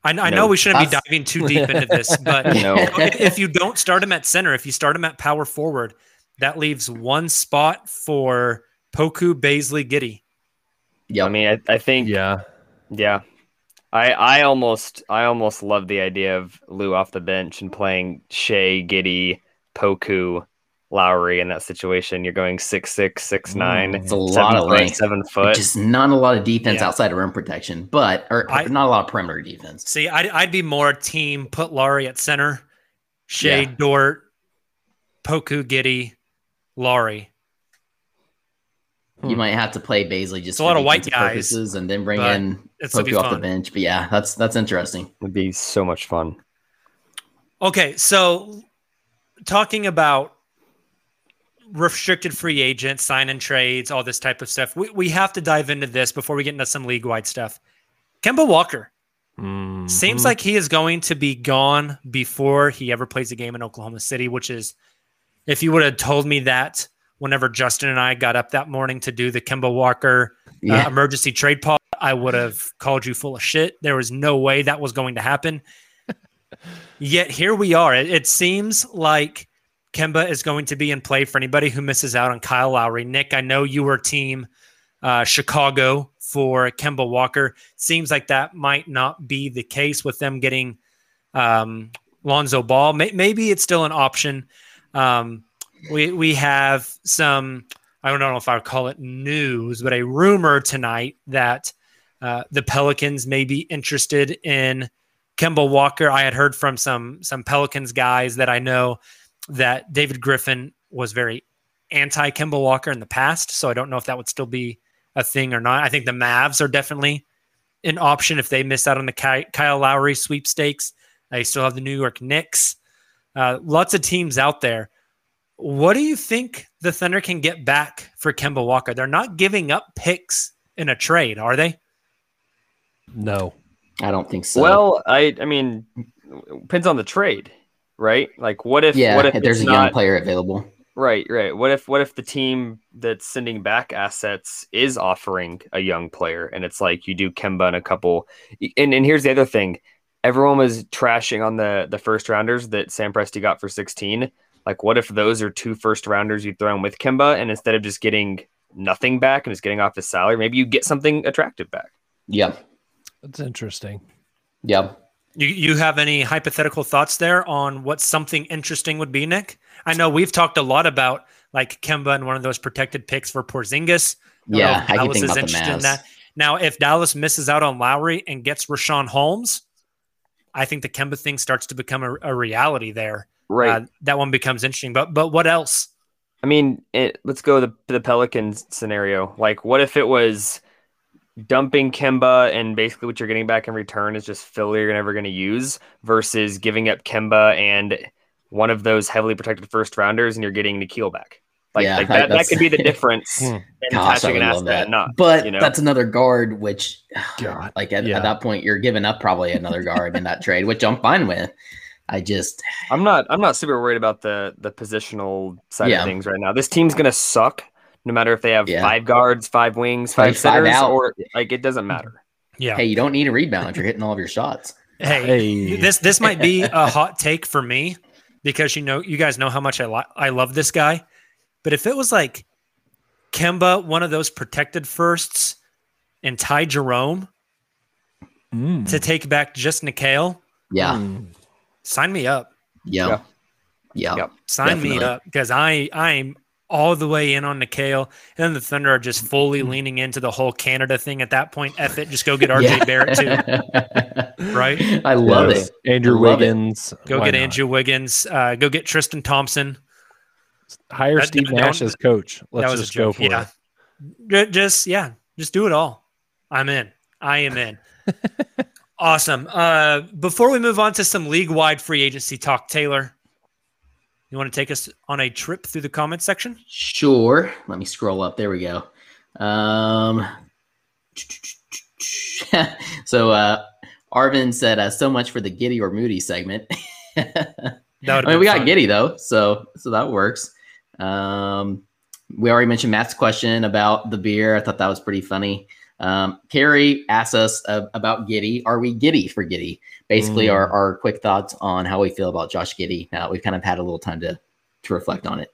I, I know we shouldn't be diving too deep into (laughs) this, but no. (laughs) if you don't start him at center, if you start him at power forward, that leaves one spot for Poku, Bazley, Giddey. Yeah, I mean, I, I think, yeah, yeah. I I almost I almost love the idea of Lou off the bench and playing Shai, Giddey, Poku, Lauri in that situation. You're going six six, six nine. It's a lot of length, seven foot. Just not a lot of defense yeah. outside of rim protection, but or I, not a lot of perimeter defense. See, I'd, I'd be more team put Lowry at center, Shai yeah. Dort, Poku Giddey, Lauri. You might have to play Bazley just It's a lot of white defensive guys, purposes and then bring in it's gonna Poku off the bench. But yeah, that's that's interesting. Would be so much fun. Okay, so talking about restricted free agents, sign and trades, all this type of stuff, we, we have to dive into this before we get into some league wide stuff. Kemba Walker Mhm. seems like he is going to be gone before he ever plays a game in Oklahoma City, which is, if you would have told me that whenever Justin and I got up that morning to do the Kemba Walker Yeah. uh, emergency trade pod, I would have called you full of shit. There was no way that was going to happen. (laughs) Yet here we are. It, it seems like Kemba is going to be in play for anybody who misses out on Kyle Lowry. Nick, I know you were team uh, Chicago for Kemba Walker. Seems like that might not be the case with them getting um, Lonzo Ball. May- maybe it's still an option. Um, we we have some. I don't know if I would call it news, but a rumor tonight that uh, the Pelicans may be interested in Kemba Walker. I had heard from some some Pelicans guys that I know that David Griffin was very anti Kemba Walker in the past, so I don't know if that would still be a thing or not. I think the Mavs are definitely an option if they miss out on the Kyle Lowry sweepstakes. They still have the New York Knicks. Uh, lots of teams out there. What do you think the Thunder can get back for Kemba Walker? They're not giving up picks in a trade, are they? No. I don't think so. Well, I I mean, depends on the trade, right? Like, what if yeah, what if if there's a it's young not- player available. Right, right. What if what if the team that's sending back assets is offering a young player and it's like you do Kemba and a couple and, and here's the other thing. Everyone was trashing on the the first rounders that Sam Presti got for 16. Like what if those are two first rounders you throw in with Kemba and instead of just getting nothing back and just getting off his salary, maybe you get something attractive back. Yep. That's interesting. Yep. You you have any hypothetical thoughts there on what something interesting would be, Nick? I know we've talked a lot about like Kemba and one of those protected picks for Porzingis. Yeah, I Dallas is interested in that. Now, if Dallas misses out on Lowry and gets Richaun Holmes, I think the Kemba thing starts to become a, a reality there. Right. Uh, that one becomes interesting. But but what else? I mean, it, let's go the the Pelicans scenario. Like, what if it was dumping Kemba and basically what you're getting back in return is just filler you're never going to use versus giving up Kemba and one of those heavily protected first rounders and you're getting Nickeil back. Like, Yeah, like that- that, that could be the (laughs) difference Hmm. in Gosh, I attaching an love asset that. not. but you know? that's another guard, which (sighs) God, like at, yeah. at that point you're giving up probably another guard in that (laughs) trade, which I'm fine with. I just I'm not I'm not super worried about the the positional side Yeah. of things right now. This team's gonna suck no matter if they have Yeah. five guards, five wings, five five centers, out. or like it doesn't matter. Yeah. hey, you don't need a rebound if you're hitting all of your shots. (laughs) Hey, Hey. this this might be a hot take for me because you know you guys know how much I li- I love this guy, but if it was like Kemba, one of those protected firsts, and Ty Jerome Mm. to take back just Nickeil, Yeah. Mm. sign me up. Yeah. Yeah. Yep. Sign me up because I I'm all the way in on Nickeil. And then the Thunder are just fully Mm. leaning into the whole Canada thing at that point. F it, just go get RJ Barrett too. (laughs) Right? I love Yes. it. Andrew I love it. Wiggins. Go Why get not? Andrew Wiggins. Uh, go get Tristan Thompson. Hire That- Steve that- Nash as coach. Let's that was just a joke. go for yeah. it. Just yeah, just do it all. I'm in. I am in. (laughs) awesome. Uh, before we move on to some league-wide free agency talk, Tayler, you want to take us on a trip through the comments section? Sure. Let me scroll up. There we go. Um, (laughs) so uh, Arvin said, uh, "So much for the Giddey or Moody segment." (laughs) I mean, we got Giddey though, so so that works. Um, we already mentioned Matt's question about the beer. I thought that was pretty funny. Um, Carrie asks us uh, about Giddey. Are we giddy for Giddey? Basically, Mm. our, our quick thoughts on how we feel about Josh Giddey. Now we've kind of had a little time to to reflect on it.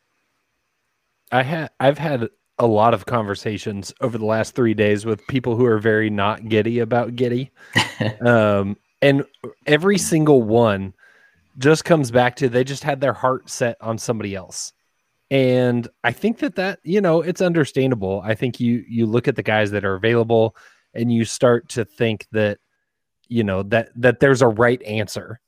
I had I've had a lot of conversations over the last three days with people who are very not giddy about Giddey. (laughs) um, and every single one just comes back to they just had their heart set on somebody else. And I think that that, you know, it's understandable. I think you you look at the guys that are available and you start to think that you know that that there's a right answer.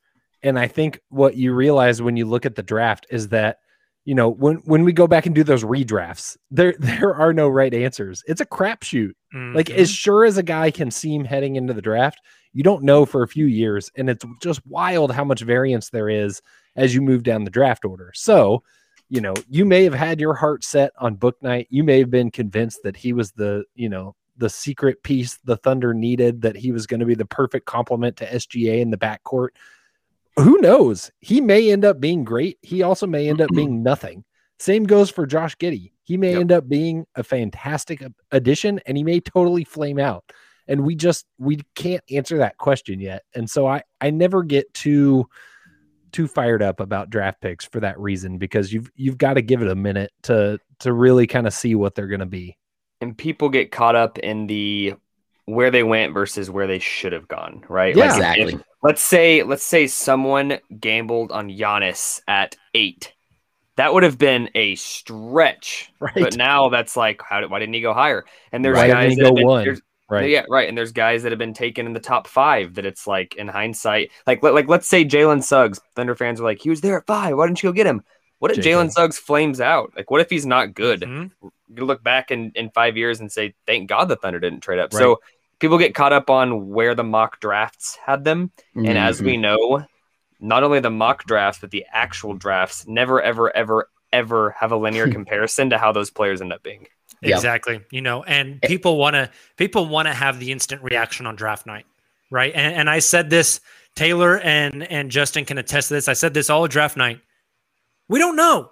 And I think what you realize when you look at the draft is that you know, when when we go back and do those redrafts, there (laughs) there are no right answers. It's a crapshoot. Like Mhm. as sure as a guy can seem heading into the draft, you don't know for a few years, and it's just wild how much variance there is as you move down the draft order. So, you know, you may have had your heart set on Bouknight. You may have been convinced that he was the, you know, the secret piece the Thunder needed, that he was going to be the perfect complement to SGA in the backcourt. Who knows? He may end up being great. He also may end up mm-hmm. being nothing. Same goes for Josh Giddey. He may Yep. end up being a fantastic addition and he may totally flame out. And we just we can't answer that question yet. And so I I never get too too fired up about draft picks for that reason because you've you've got to give it a minute to to really kind of see what they're going to be. and people get caught up in the where they went versus where they should have gone, right? Yeah. if- Exactly. if- let's say let's say someone gambled on Giannis at eight. That would have been a stretch, Right. but now that's like, how did, why didn't he go higher? And there's Why guys he that go been- one? there's- right. Yeah, right. And there's guys that have been taken in the top five that it's like in hindsight, like let- like let's say Jalen Suggs. Thunder fans are like, he was there at five. Why didn't you go get him? What if Jalen Suggs flames out? Like, what if he's not good? Mhm. You look back in, in five years and say, thank God the Thunder didn't trade up. Right. So people get caught up on where the mock drafts had them. And as we know, not only the mock drafts, but the actual drafts never, ever, ever, ever have a linear (laughs) comparison to how those players end up being. Yep. Exactly. You know, and eh. people want to people want to have the instant reaction on draft night, right? And, and I said this, Tayler and and Justin can attest to this. I said this all draft night. We don't know.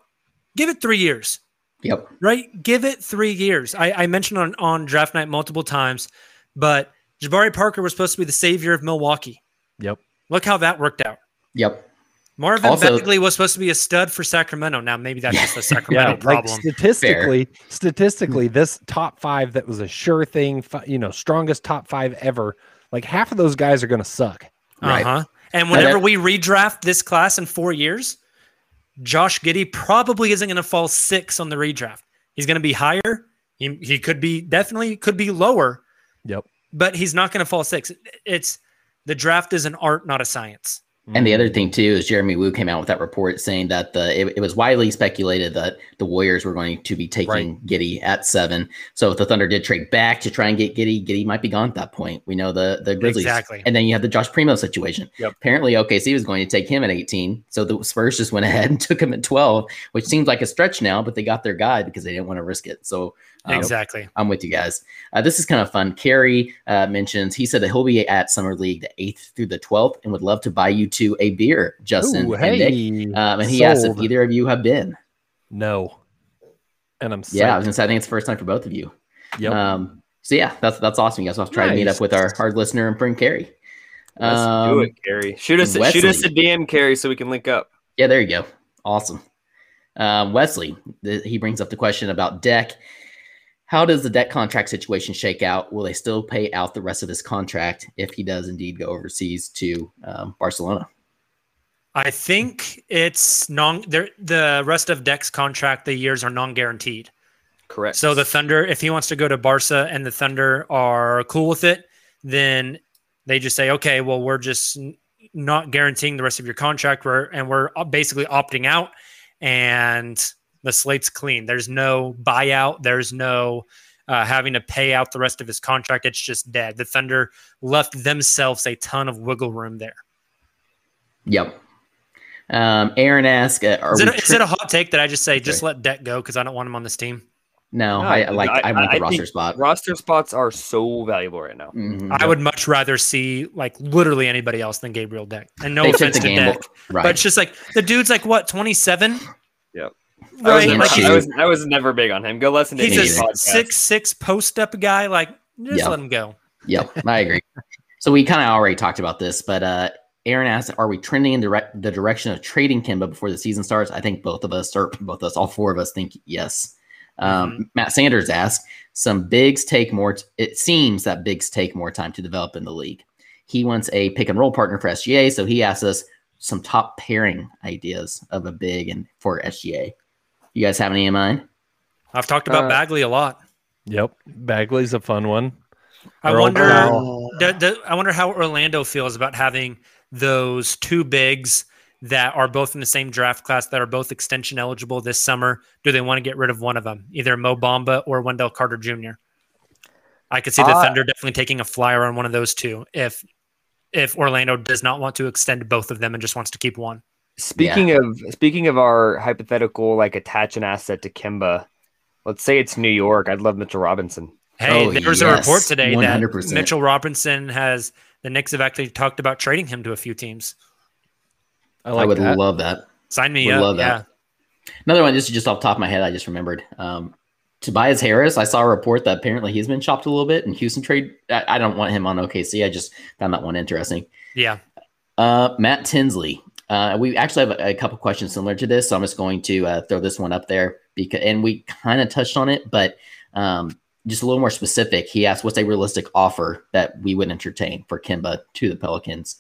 Give it three years, Yep. right? Give it three years. I, I mentioned on on draft night multiple times, but Jabari Parker was supposed to be the savior of Milwaukee. Yep. Look how that worked out. Yep. Marvin Also- Bagley was supposed to be a stud for Sacramento. Now maybe that's Yeah. just a (laughs) Sacramento like problem. statistically, statistically, this top five that was a sure thing, you know, strongest top five ever. Like half of those guys are going to suck. Right. Uh huh. And whenever we redraft this class in four years, Josh Giddey probably isn't going to fall six on the redraft. He's going to be higher. He, he could be definitely could be lower, Yep. but he's not going to fall six. It's the draft is an art, not a science. And the mm. other thing too is Jeremy Woo came out with that report saying that the it, it was widely speculated that the Warriors were going to be taking Giddey at seven. So if the Thunder did trade back to try and get Giddey, Giddey might be gone at that point. We know the the Grizzlies, Exactly. and then you have the Josh Primo situation. Yep. Apparently OKC was going to take him at eighteen, so the Spurs just went (laughs) ahead and took him at twelve, which seems like a stretch now, but they got their guy because they didn't want to risk it. So exactly. I'm with you guys. Uh, this is kind of fun. Carrie uh, mentions he said that he'll be at Summer League the 8th through the 12th and would love to buy you two a beer, Justin Ooh, and Nick. Um, and he asked if either of you have been. no, and I'm Yeah, I was gonna say I think it's the first time for both of you. Yep. Um, so yeah, that's that's awesome. You guys will have to try to meet up with our hard listener and friend Carrie. Let's Um, do it, Carrie. Shoot us, shoot us a DM, Carrie, so we can link up. Yeah, there you go. Awesome. Uh, Wesley, th- he brings up the question about Deck. How does the Deck contract situation shake out? Will they still pay out the rest of his contract if he does indeed go overseas to um, Barcelona? I think it's non. The rest of Deck's contract, the years are non-guaranteed. Correct. So the Thunder, if he wants to go to Barca and the Thunder are cool with it, then they just say, okay, well, we're just not guaranteeing the rest of your contract, we're, and we're basically opting out, and the slate's clean. There's no buyout. There's no uh, having to pay out the rest of his contract. It's just dead. The Thunder left themselves a ton of wiggle room there. Yep. Um, Aaron asked, uh, "Are Is we it, is tri- it a hot take that I just say just let Deck go because I don't want him on this team? no, No, I, I like. I, I- want the I roster spot. roster spots are so valuable right now. Mhm. I would much rather see like literally anybody else than Gabriel Deck. And no They offense to Deck, right? but it's just like the dude's like what twenty seven. Yep. I was, never- like I he's, was I was never big on him. Go listen to he's a podcast. six six post up guy. Like just Yeah. let him go. Yep, I agree. So we kind of already talked about this, but uh, Aaron asked, "Are we trending in direct, the direction of trading Kemba before the season starts?" I think both of us, or both of us, all four of us, think yes. Um, Matt Sanders asked, "Some bigs take more. T- it seems that bigs take more time to develop in the league. He wants a pick and roll partner for SGA, so he asked us some top pairing ideas of a big and for SGA. You guys have any in mind? I've talked about Uh, Bagley a lot. Yep. Bagley's a fun one. I Earl wonder. Brown. do- do- I wonder how Orlando feels about having those two bigs that are both in the same draft class that are both extension eligible this summer. Do they want to get rid of one of them, either Mo Bamba or Wendell Carter Jr.? I could see the Uh, Thunder definitely taking a flyer on one of those two if if Orlando does not want to extend both of them and just wants to keep one. Speaking of speaking of our hypothetical like attach an asset to Kemba, let's say it's New York. I'd love Mitchell Robinson. Hey, Oh, there was a report today that 100%. Mitchell Robinson has the Knicks have actually talked about trading him to a few teams. I I, would that. love that. Sign me Would up. love yeah. that. Another one, just just off the top of my head, I just remembered. Um, Tobias Harris, I saw a report that apparently he's been chopped a little bit in Houston trade. I, I don't want him on OKC. I just found that one interesting. Yeah. Uh, Matt Tinsley. Uh, we actually have a, a couple questions similar to this, so I'm just going to uh, throw this one up there because, and we kind of touched on it, but um, just a little more specific. He asked, "What's a realistic offer that we would entertain for Kemba to the Pelicans?"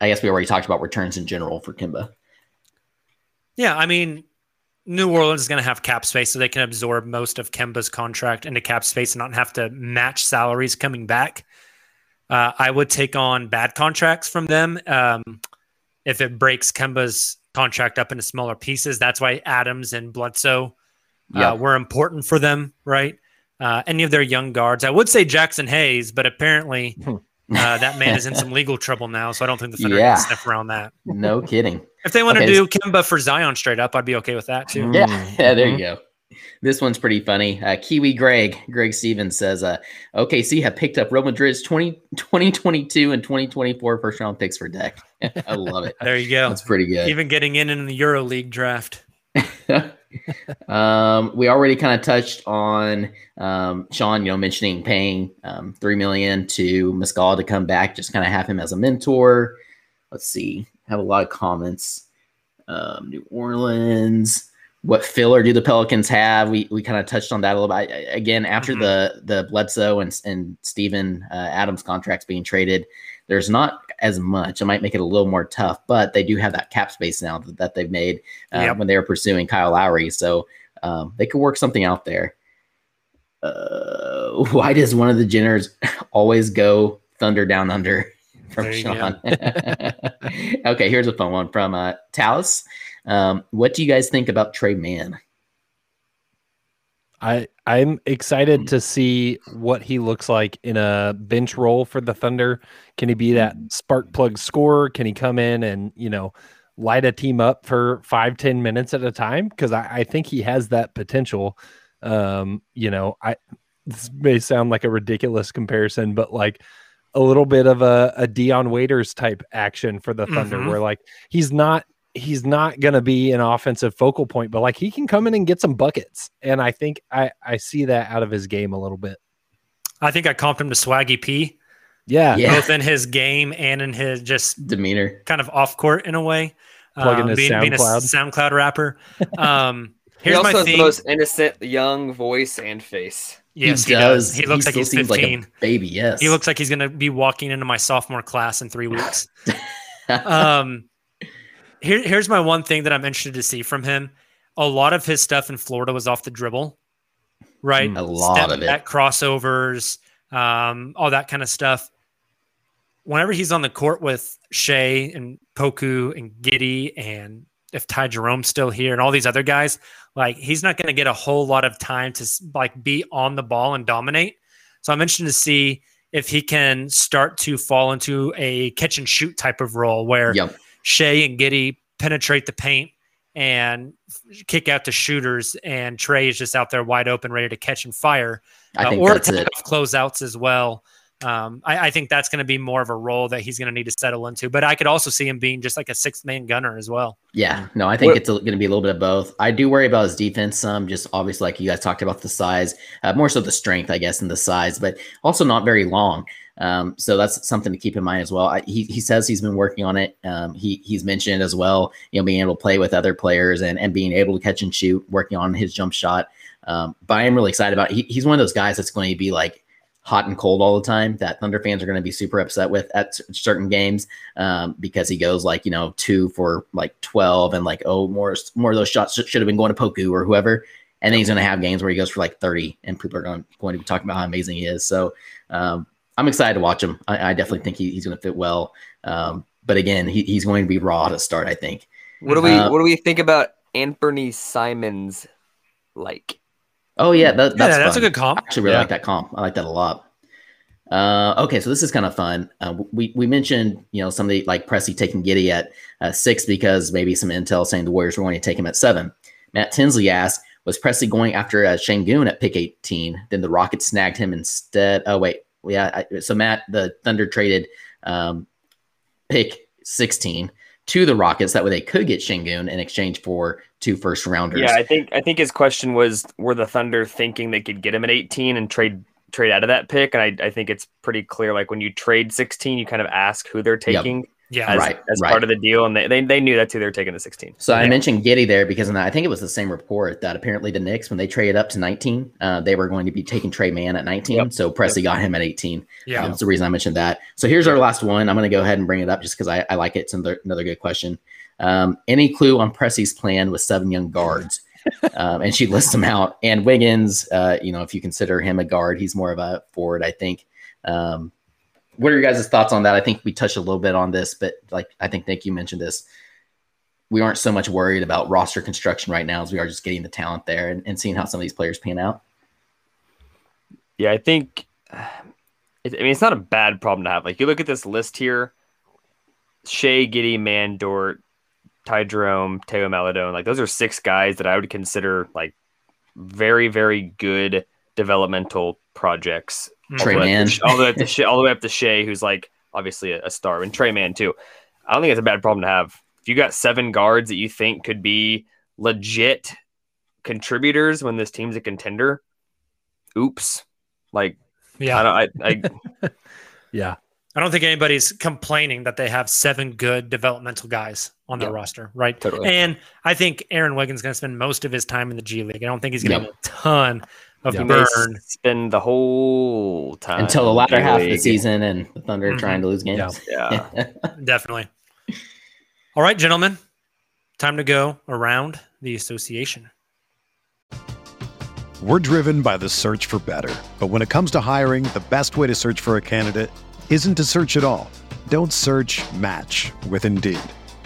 I guess we already talked about returns in general for Kemba. Yeah. I mean, New Orleans is going to have cap space, so they can absorb most of Kemba's contract into cap space and not have to match salaries coming back. Uh, I would take on bad contracts from them um, if it breaks Kemba's contract up into smaller pieces. That's why Adams and Bledsoe Yeah. uh, were important for them, right? Uh, any of their young guards. I would say Jaxson Hayes, but apparently (laughs) uh, that man is in some (laughs) legal trouble now, so I don't think the Thunder Yeah. can sniff around that. No (laughs) kidding. If they want Okay, to do Kemba for Zion straight up, I'd be okay with that too. Yeah, yeah, there you go. This one's pretty funny. Uh, Kiwi Greg, Greg Stevens says, uh, OKC have picked up Real Madrid's 20, 2022 and 2024 first round picks for Deck. (laughs) I love it. There you go. That's pretty good. Even getting in in the Euro League draft. (laughs) um, we already kind of touched on um, Sean, you know, mentioning paying um, three million to Muscala to come back, just kind of have him as a mentor. Let's see, have a lot of comments. Um, New Orleans. What filler do the Pelicans have? We we kind of touched on that a little bit. I- Again, after Mhm. the the Bledsoe and and Steven uh, Adams contracts being traded, there's not as much. It might make it a little more tough, but they do have that cap space now that, that they've made uh, Yep. when they were pursuing Kyle Lowry. So um, they could work something out there. Uh, (laughs) why does one of the Jenners (laughs) always go Thunder down under? (laughs) From Sean. okay, here's a fun one from uh, Talus. Um, what do you guys think about Tre Mann? I I'm excited to see what he looks like in a bench role for the Thunder. Can he be that spark plug scorer? Can he come in and you know light a team up for five ten minutes at a time? Because I, I think he has that potential. Um, you know, I this may sound like a ridiculous comparison, but like a little bit of a, a Dion Waiters type action for the Thunder, Mhm. where like he's not he's not going to be an offensive focal point, but like he can come in and get some buckets. And I think I, I see that out of his game a little bit. I think I comped him to Swaggy P, Yeah. Yeah. both in his game and in his just Demeanor. kind of off court in a way. Plug in um, his being, being a SoundCloud. SoundCloud rapper. Um, (laughs) He here's also my has thing. the most innocent young voice and face. yes, he, does. He looks like still he's seems 15. Like a baby, yes. he looks like he's going to be walking into my sophomore class in three weeks. (laughs) um, here, here's my one thing that I'm interested to see from him. A lot of his stuff in Florida was off the dribble, right? A lot Step of it. crossovers, um, all that kind of stuff. Whenever he's on the court with Shai and Poku and Giddey, and if Ty Jerome's still here and all these other guys, like he's not going to get a whole lot of time to like be on the ball and dominate. So I'm interested to see if he can start to fall into a catch and shoot type of role where Yep. Shai and Giddey penetrate the paint and kick out the shooters, and Tre is just out there wide open, ready to catch and fire, I uh, or that's it. off closeouts as well. Um, I, I think that's going to be more of a role that he's going to need to settle into. But I could also see him being just like a sixth man gunner as well. Yeah, no, I think What- it's going to be a little bit of both. I do worry about his defense some, just obviously, like you guys talked about the size, uh, more so the strength, I guess, and the size, but also not very long. Um, so that's something to keep in mind as well. I, he, he says he's been working on it. Um, he he's mentioned as well, you know, being able to play with other players and, and being able to catch and shoot, working on his jump shot. Um, but I am really excited about. It. He, he's one of those guys that's going to be like hot and cold all the time that Thunder fans are going to be super upset with at cer- certain games um, because he goes like you know two for like twelve and like oh more more of those shots should, have been going to Poku or whoever, and then he's going to have games where he goes for like thirty and people are going going to be talking about how amazing he is. So um, I'm excited to watch him. I, I definitely think he, he's going to fit well. Um, but again, he, he's going to be raw to start. I think. What do we Uh, What do we think about Anfernee Simons? Like, Oh yeah, that, that's yeah, that's a good comp. I actually really Yeah. like that comp. I like that a lot. Uh, okay, so this is kind of fun. Uh, we we mentioned you know somebody like Presti taking Giddey at uh, six because maybe some intel saying the Warriors were going to take him at seven. Matt Tinsley asked, was Presti going after uh, Sengun at pick eighteen? Then the Rockets snagged him instead. Oh wait, yeah. I, so Matt, the Thunder traded um, pick sixteen to the Rockets. That way they could get Sengun in exchange for two first rounders. yeah, I think I think his question was, were the Thunder thinking they could get him at 18 and trade trade out of that pick? And I, I think it's pretty clear. Like when you trade 16, you kind of ask who they're taking Yeah. as, Right, as right. part of the deal, and they, they, they knew that's who they're taking the 16. So I mentioned Giddey there because I think it was the same report that apparently the Knicks, when they traded up to 19, uh, they were going to be taking Tre Mann at 19. Yep. So Presti got him at 18. Yeah. That's the reason I mentioned that. So here's our last one. I'm going to go ahead and bring it up just because I, I like it. It's another, another good question. Um, any clue on Presti's plan with seven young guards? (laughs) um, and she lists them out. And Wiggins, uh, you know, if you consider him a guard, he's more of a forward, I think. Um, what are your guys' thoughts on that? I think we touched a little bit on this, but like I think Nick, you mentioned this. We aren't so much worried about roster construction right now as we are just getting the talent there and, and seeing how some of these players pan out. Yeah, I think. I mean, it's not a bad problem to have. Like you look at this list here: Shai, Giddey, Mandort, Ty Jerome, Theo Maledon. Like those are six guys that I would consider like very, very good developmental projects. Tre all the way up Mann. to- all the way up to (laughs) Shai, all the way up to Shai, who's like obviously a, a star, and Tre Mann too. I don't think it's a bad problem to have. If you got seven guards that you think could be legit contributors when this team's a contender, oops. Like Yeah. I don't. I, I (laughs) Yeah. I don't think anybody's complaining that they have seven good developmental guys on their Yeah. roster, right? Totally. And I think Aaron Wiggins going to spend most of his time in the G League. I don't think he's going to Yep. have a ton of he may burn. spend the whole time Until the latter in half of the season and the Thunder Mhm. trying to lose games. Yeah. (laughs) Definitely. All right, gentlemen, time to go around the association. We're driven by the search for better. But when it comes to hiring, the best way to search for a candidate isn't to search at all. Don't search match with Indeed.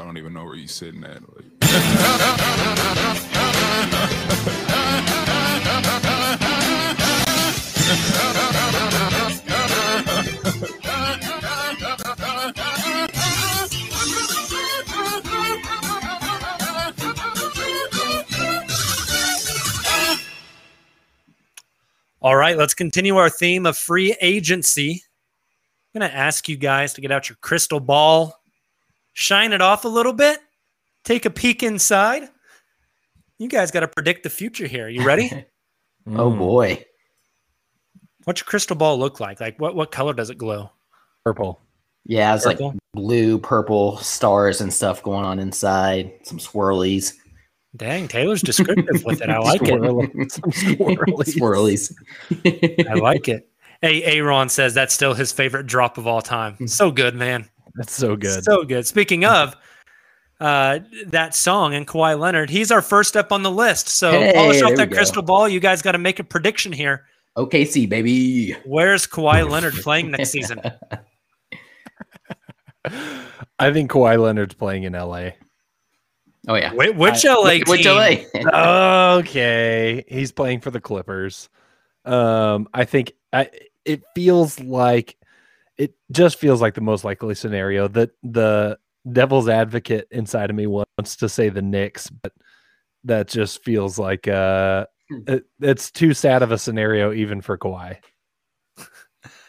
I don't even know where you're sitting at. All right, let's continue our theme of free agency. I'm going to ask you guys to get out your crystal ball, shine it off a little bit, take a peek inside. You guys got to predict the future here. You ready? (laughs) (laughs) Oh boy. What's your crystal ball look like? Like what what color does it glow? Purple. Yeah, it's like blue, purple stars and stuff going on inside. Some swirlies. Dang, Tayler's descriptive with it. I (laughs) like it. Swirl- some swirlies. swirlies. I like it. Hey, Aaron says that's still his favorite drop of all time. So good, man. That's so good. So good. Speaking of uh, that song and Kawhi Leonard, he's our first up on the list. So Hey, polish off that crystal ball. You guys got to make a prediction here. OKC, baby. Where's Kawhi (laughs) Leonard playing next season? I think Kawhi Leonard's playing in LA. Oh yeah. Wait, which I- LA Which team? LA? (laughs) okay, he's playing for the Clippers. Um, I think I, it feels like it just feels like the most likely scenario that the devil's advocate inside of me wants to say the Knicks, but that just feels like uh it, it's too sad of a scenario even for Kawhi.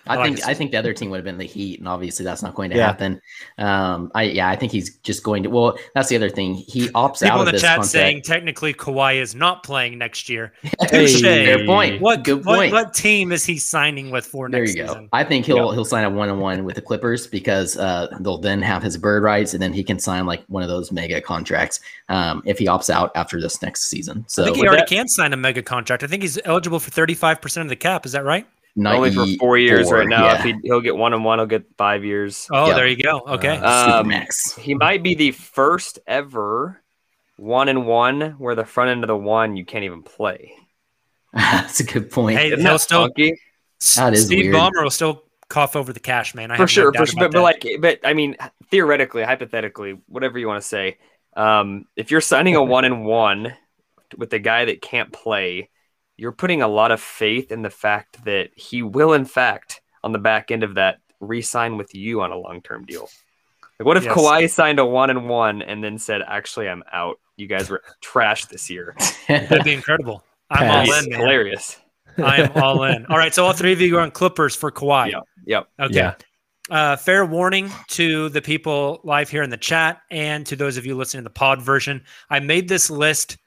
I, I think this. I think the other team would have been the Heat, and obviously that's not going to Yeah. happen. Um, I yeah, I think he's just going to. Well, that's the other thing. He opts out. People out in of the this chat contract. saying technically Kawhi is not playing next year. (laughs) Hey. Touche. Fair point. What Good point. what team is he signing with for There next you go. season? I think he'll he'll sign a one on one with the Clippers because uh, they'll then have his bird rights, and then he can sign like one of those mega contracts um, if he opts out after this next season. So I think he already that- can sign a mega contract. I think he's eligible for 35% of the cap. Is that right? Only for four years right now. yeah. If he, he'll get one and one, he'll get five years. Oh, Yeah. there you go. Okay. Uh, Um, Supermax. He might be the first ever one and one where the front end of the one you can't even play. (laughs) That's a good point. Hey, Isn't he'll that still funky? That is Steve weird. Ballmer will still cough over the cash, man. I for sure, no for sure. But, but like, but I mean, theoretically, hypothetically, whatever you want to say, um, if you're signing a one and one with a guy that can't play, you're putting a lot of faith in the fact that he will, in fact, on the back end of that, re-sign with you on a long-term deal. Like, what if Yes. Kawhi signed a one and one and then said, "Actually, I'm out. You guys were trash this year." (laughs) that'd be incredible. I'm Pass. all in, man. hilarious. I am all in. All right, so all three of you are on Clippers for Kawhi. Yep. Yep. Okay. Yeah. Uh, fair warning to the people live here in the chat and to those of you listening to the pod version. I made this list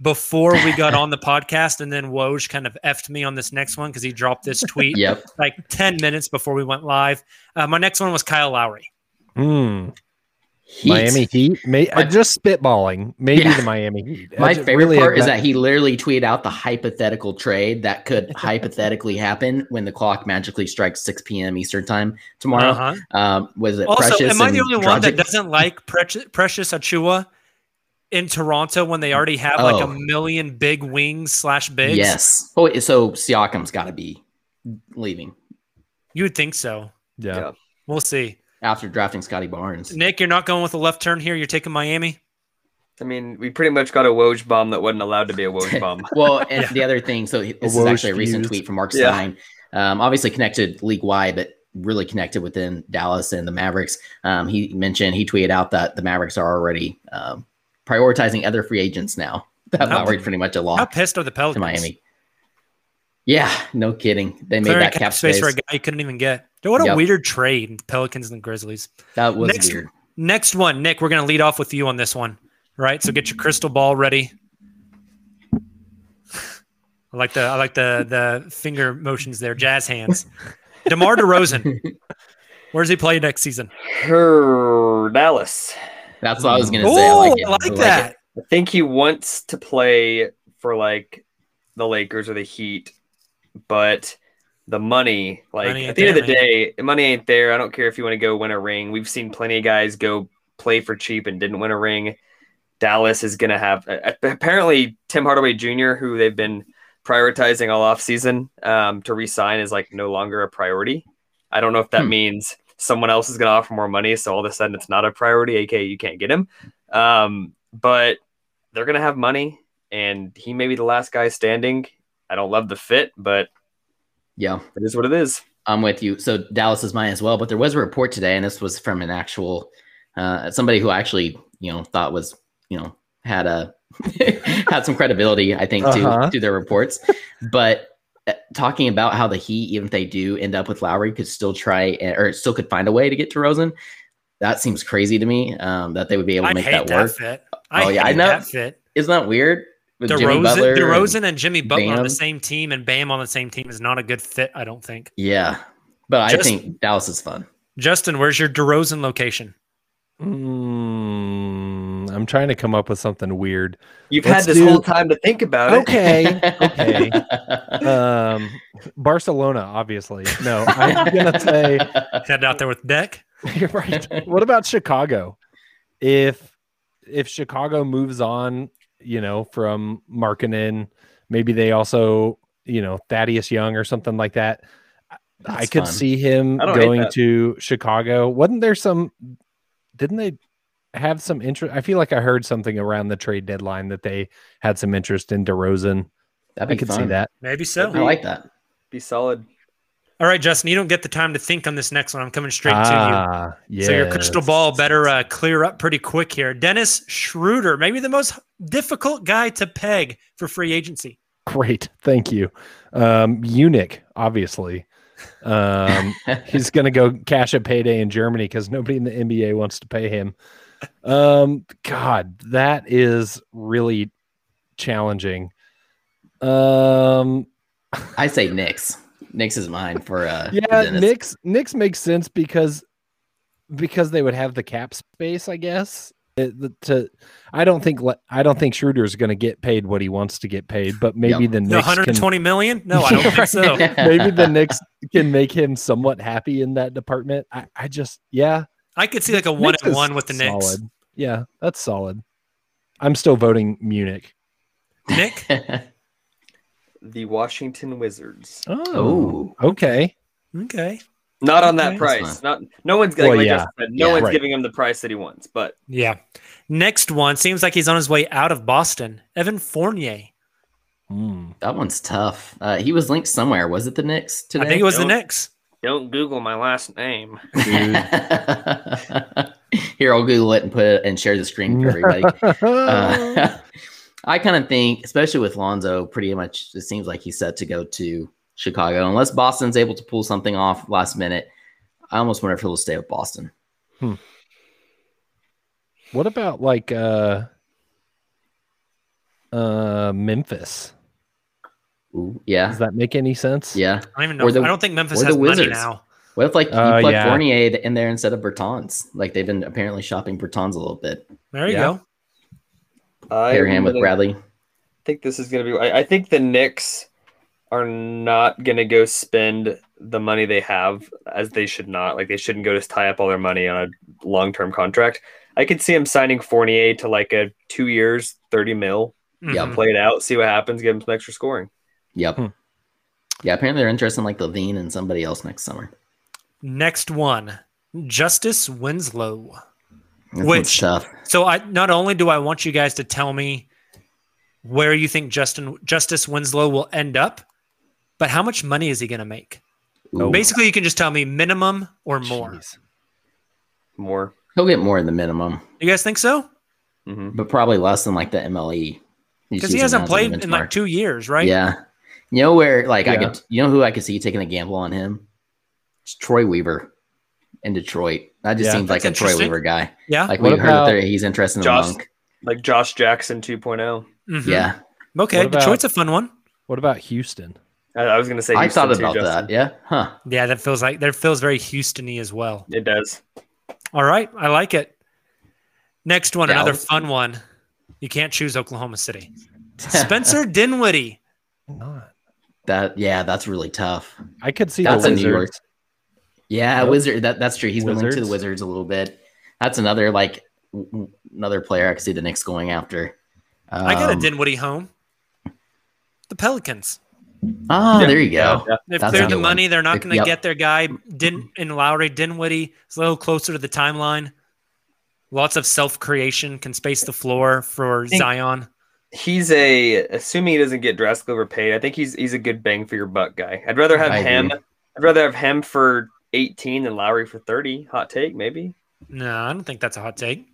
before we got (laughs) on the podcast, and then Woj kind of effed me on this next one because he dropped this tweet yep. like 10 minutes before we went live. Uh, my next one was Kyle Lowry. Hmm. Heat. Miami Heat. May, My- uh, just spitballing. Maybe Yeah. the Miami Heat. (laughs) My favorite really, part is that- that he literally tweeted out the hypothetical trade that could (laughs) hypothetically happen when the clock magically strikes 6 p.m. Eastern time tomorrow. Uh-huh. Um, was it Also, Precious? am I the and only one that doesn't like Precious, Precious Achiuwa in Toronto when they already have like a Oh. million big wings slash bigs? Yes. Oh, so Siakam's got to be leaving You would think so. yeah. Yeah. We'll see. after drafting Scottie Barnes. Nick, you're not going with a left turn here. You're taking Miami. I mean, we pretty much got a Woj bomb that wasn't allowed to be a Woj (laughs) bomb. Well, and (laughs) the other thing, so this is actually a recent fused. tweet from Mark Yeah. Stein. Um, obviously connected league wide, but really connected within Dallas and the Mavericks. Um, he mentioned he tweeted out that the Mavericks are already um, prioritizing other free agents now. (laughs) That How- Lowry pretty much a lot. How pissed are the to Pelicans? Miami. Yeah, no kidding. They made that cap space. for a guy you couldn't even get. What a Yep. weird trade, Pelicans and Grizzlies. That was Next- weird. Next one, Nick, we're going to lead off with you on this one, right? So get your crystal ball ready. (laughs) I like the I like the the finger motions there, jazz hands. (laughs) DeMar DeRozan, where does he play next season? Her Dallas. That's what I was gonna Oh, say. I like. I like it. that. I think he wants to play for like the Lakers or the Heat, but the money, like Money at the end of the day, money ain't there. I don't care if you want to go win a ring. We've seen plenty of guys go play for cheap and didn't win a ring. Dallas is going to have uh, apparently Tim Hardaway Jr., who they've been prioritizing all off season um, to resign, is like no longer a priority. I don't know if that Hmm. means someone else is going to offer more money, so all of a sudden it's not a priority, aka you can't get him. Um, but they're going to have money, and he may be the last guy standing. I don't love the fit, but Yeah, it is what it is. I'm with you. So Dallas is mine as well. But there was a report today, and this was from an actual uh, somebody who actually you know thought was you know had a (laughs) had some credibility, I think, Uh-huh. to to their reports. But talking about how the Heat, even if they do end up with Lowry, could still try or still could find a way to get DeRozan. That seems crazy to me. Um, that they would be able to I make hate that that, work. fit. I Oh, hate yeah, I know. that fit. Isn't that weird? With Jimmy DeRozan, Butler and- DeRozan and Jimmy Butler on the same team and Bam on the same team is not a good fit, I don't think. yeah, but I think Dallas is fun. Justin, where's your DeRozan location? Mm, I'm trying to come up with something weird. You've Let's had this do- whole time to think about it. Okay. okay. (laughs) Um, Barcelona, obviously. No, I'm gonna say (laughs) Head out there with Deck. (laughs) you're right. What about Chicago? If if Chicago moves on, you know, from Markkanen, maybe they also, you know, Thaddeus Young or something like that. I could fun. see him I don't hate going to Chicago. Wasn't there some? Didn't they have some interest? I feel like I heard something around the trade deadline that they had some interest in DeRozan. That'd I could fun. see that. Maybe so. I like that. Be solid. All right, Justin, you don't get the time to think on this next one. I'm coming straight to you. you. So your crystal ball better uh, clear up pretty quick here. Dennis Schroeder, maybe the most difficult guy to peg for free agency. Great, thank you. Um, Munich, obviously. Um, (laughs) he's going to go cash a payday in Germany because nobody in the NBA wants to pay him. Um, God, that is really challenging. Um, (laughs) I say Knicks. Knicks is mine for uh. yeah, Dennis. Knicks Knicks makes sense because because they would have the cap space, I guess. It- the- to I don't think le- I don't think Schroeder's going to get paid what he wants to get paid, but maybe Yep. the No, Knicks can 120 million? No, I don't think (laughs) so. maybe the Knicks can make him somewhat happy in that department. I, I just, yeah, I could see like a one Knicks and one with the Knicks. solid. Yeah, that's solid. I'm still voting Munich. Nick, (laughs) The Washington Wizards. Oh, okay. okay, Not on that Okay. price. Not no one's like, Well, like yeah. Said, no Yeah. one's Right. giving him the price that he wants. But yeah. Next one seems like he's on his way out of Boston. Evan Fournier. Hmm. that one's tough. Uh, he was linked somewhere. Was it the Knicks today? I think it was the Don't- Knicks. Don't Google my last name. (laughs) Here, I'll Google it and put it and share the screen for everybody. (laughs) Uh, (laughs) I kind of think, especially with Lonzo, pretty much it seems like he's set to go to Chicago unless Boston's able to pull something off last minute. I almost wonder if he'll stay with Boston. Hmm. what about like uh uh Memphis? Ooh, yeah, Does that make any sense? yeah. I don't even know. Or if- the- I don't think Memphis or the has money Wizards. now. What if like you Uh, plug yeah. Fournier in there instead of Bertans? Like they've been apparently shopping Bertans a little bit. There you Yeah. go. I Pair him with Bradley. I think this is going to be. I, I think the Knicks are not going to go spend the money they have as they should not. Like they shouldn't go just tie up all their money on a long term contract. I could see him signing Fournier to like a two years, thirty mil, Yeah. Mhm. play it out, see what happens, give him some extra scoring. Yep. Hmm. Yeah, apparently they're interested in like LaVine and somebody else next summer. Next one, Justice Winslow. That Which- tough. So I not only do I want you guys to tell me where you think Justin Justice Winslow will end up, but how much money is he going to make? Ooh. Basically, you can just tell me minimum or more. Jeez. More. He'll get more than the minimum, You guys think so? hmm but probably less than like the MLE. Because he hasn't that as a played in like two years, right? Yeah. You know where like I Yeah. could you know who I could see taking a gamble on him? It's Troy Weaver in Detroit. That just Yeah. seems like a Troy. Weaver guy. Yeah. Like What we heard that there, he's interested in Josh- the monk. Like Josh Jackson oh. 2.0. Mhm. Yeah. Okay. About- Detroit's a fun one. What about Houston? I, I was going to say. I thought too, about Justin. that. Yeah. Huh. Yeah, that feels like that feels very Houstony as well. It does. All right, I like it. Next one, Yeah, another fun one. You can't choose Oklahoma City. (laughs) Spencer Dinwiddie. Not. That yeah, that's really tough. I could see That's the a New York. Yeah, Yep. Wizard. That, that's true. He's been linked to the Wizards. Wizards a little bit. That's another like w- w- another player I could see the Knicks going after. I got a Um, Dinwiddie home. The Pelicans. Oh, Yeah, there you go. yeah. They've That's a cleared the good one. money. They're not going to Yep. get their guy Din in Lowry. Dinwiddie is a little closer to the timeline. Lots of self creation, can space the floor for think- Zion. He's a assuming he doesn't get drastically overpaid. I think he's he's a good bang for your buck guy. I'd rather have I him. agree. I'd rather have him for 18 than Lowry for 30. Hot take, maybe. No, I don't think that's a hot take.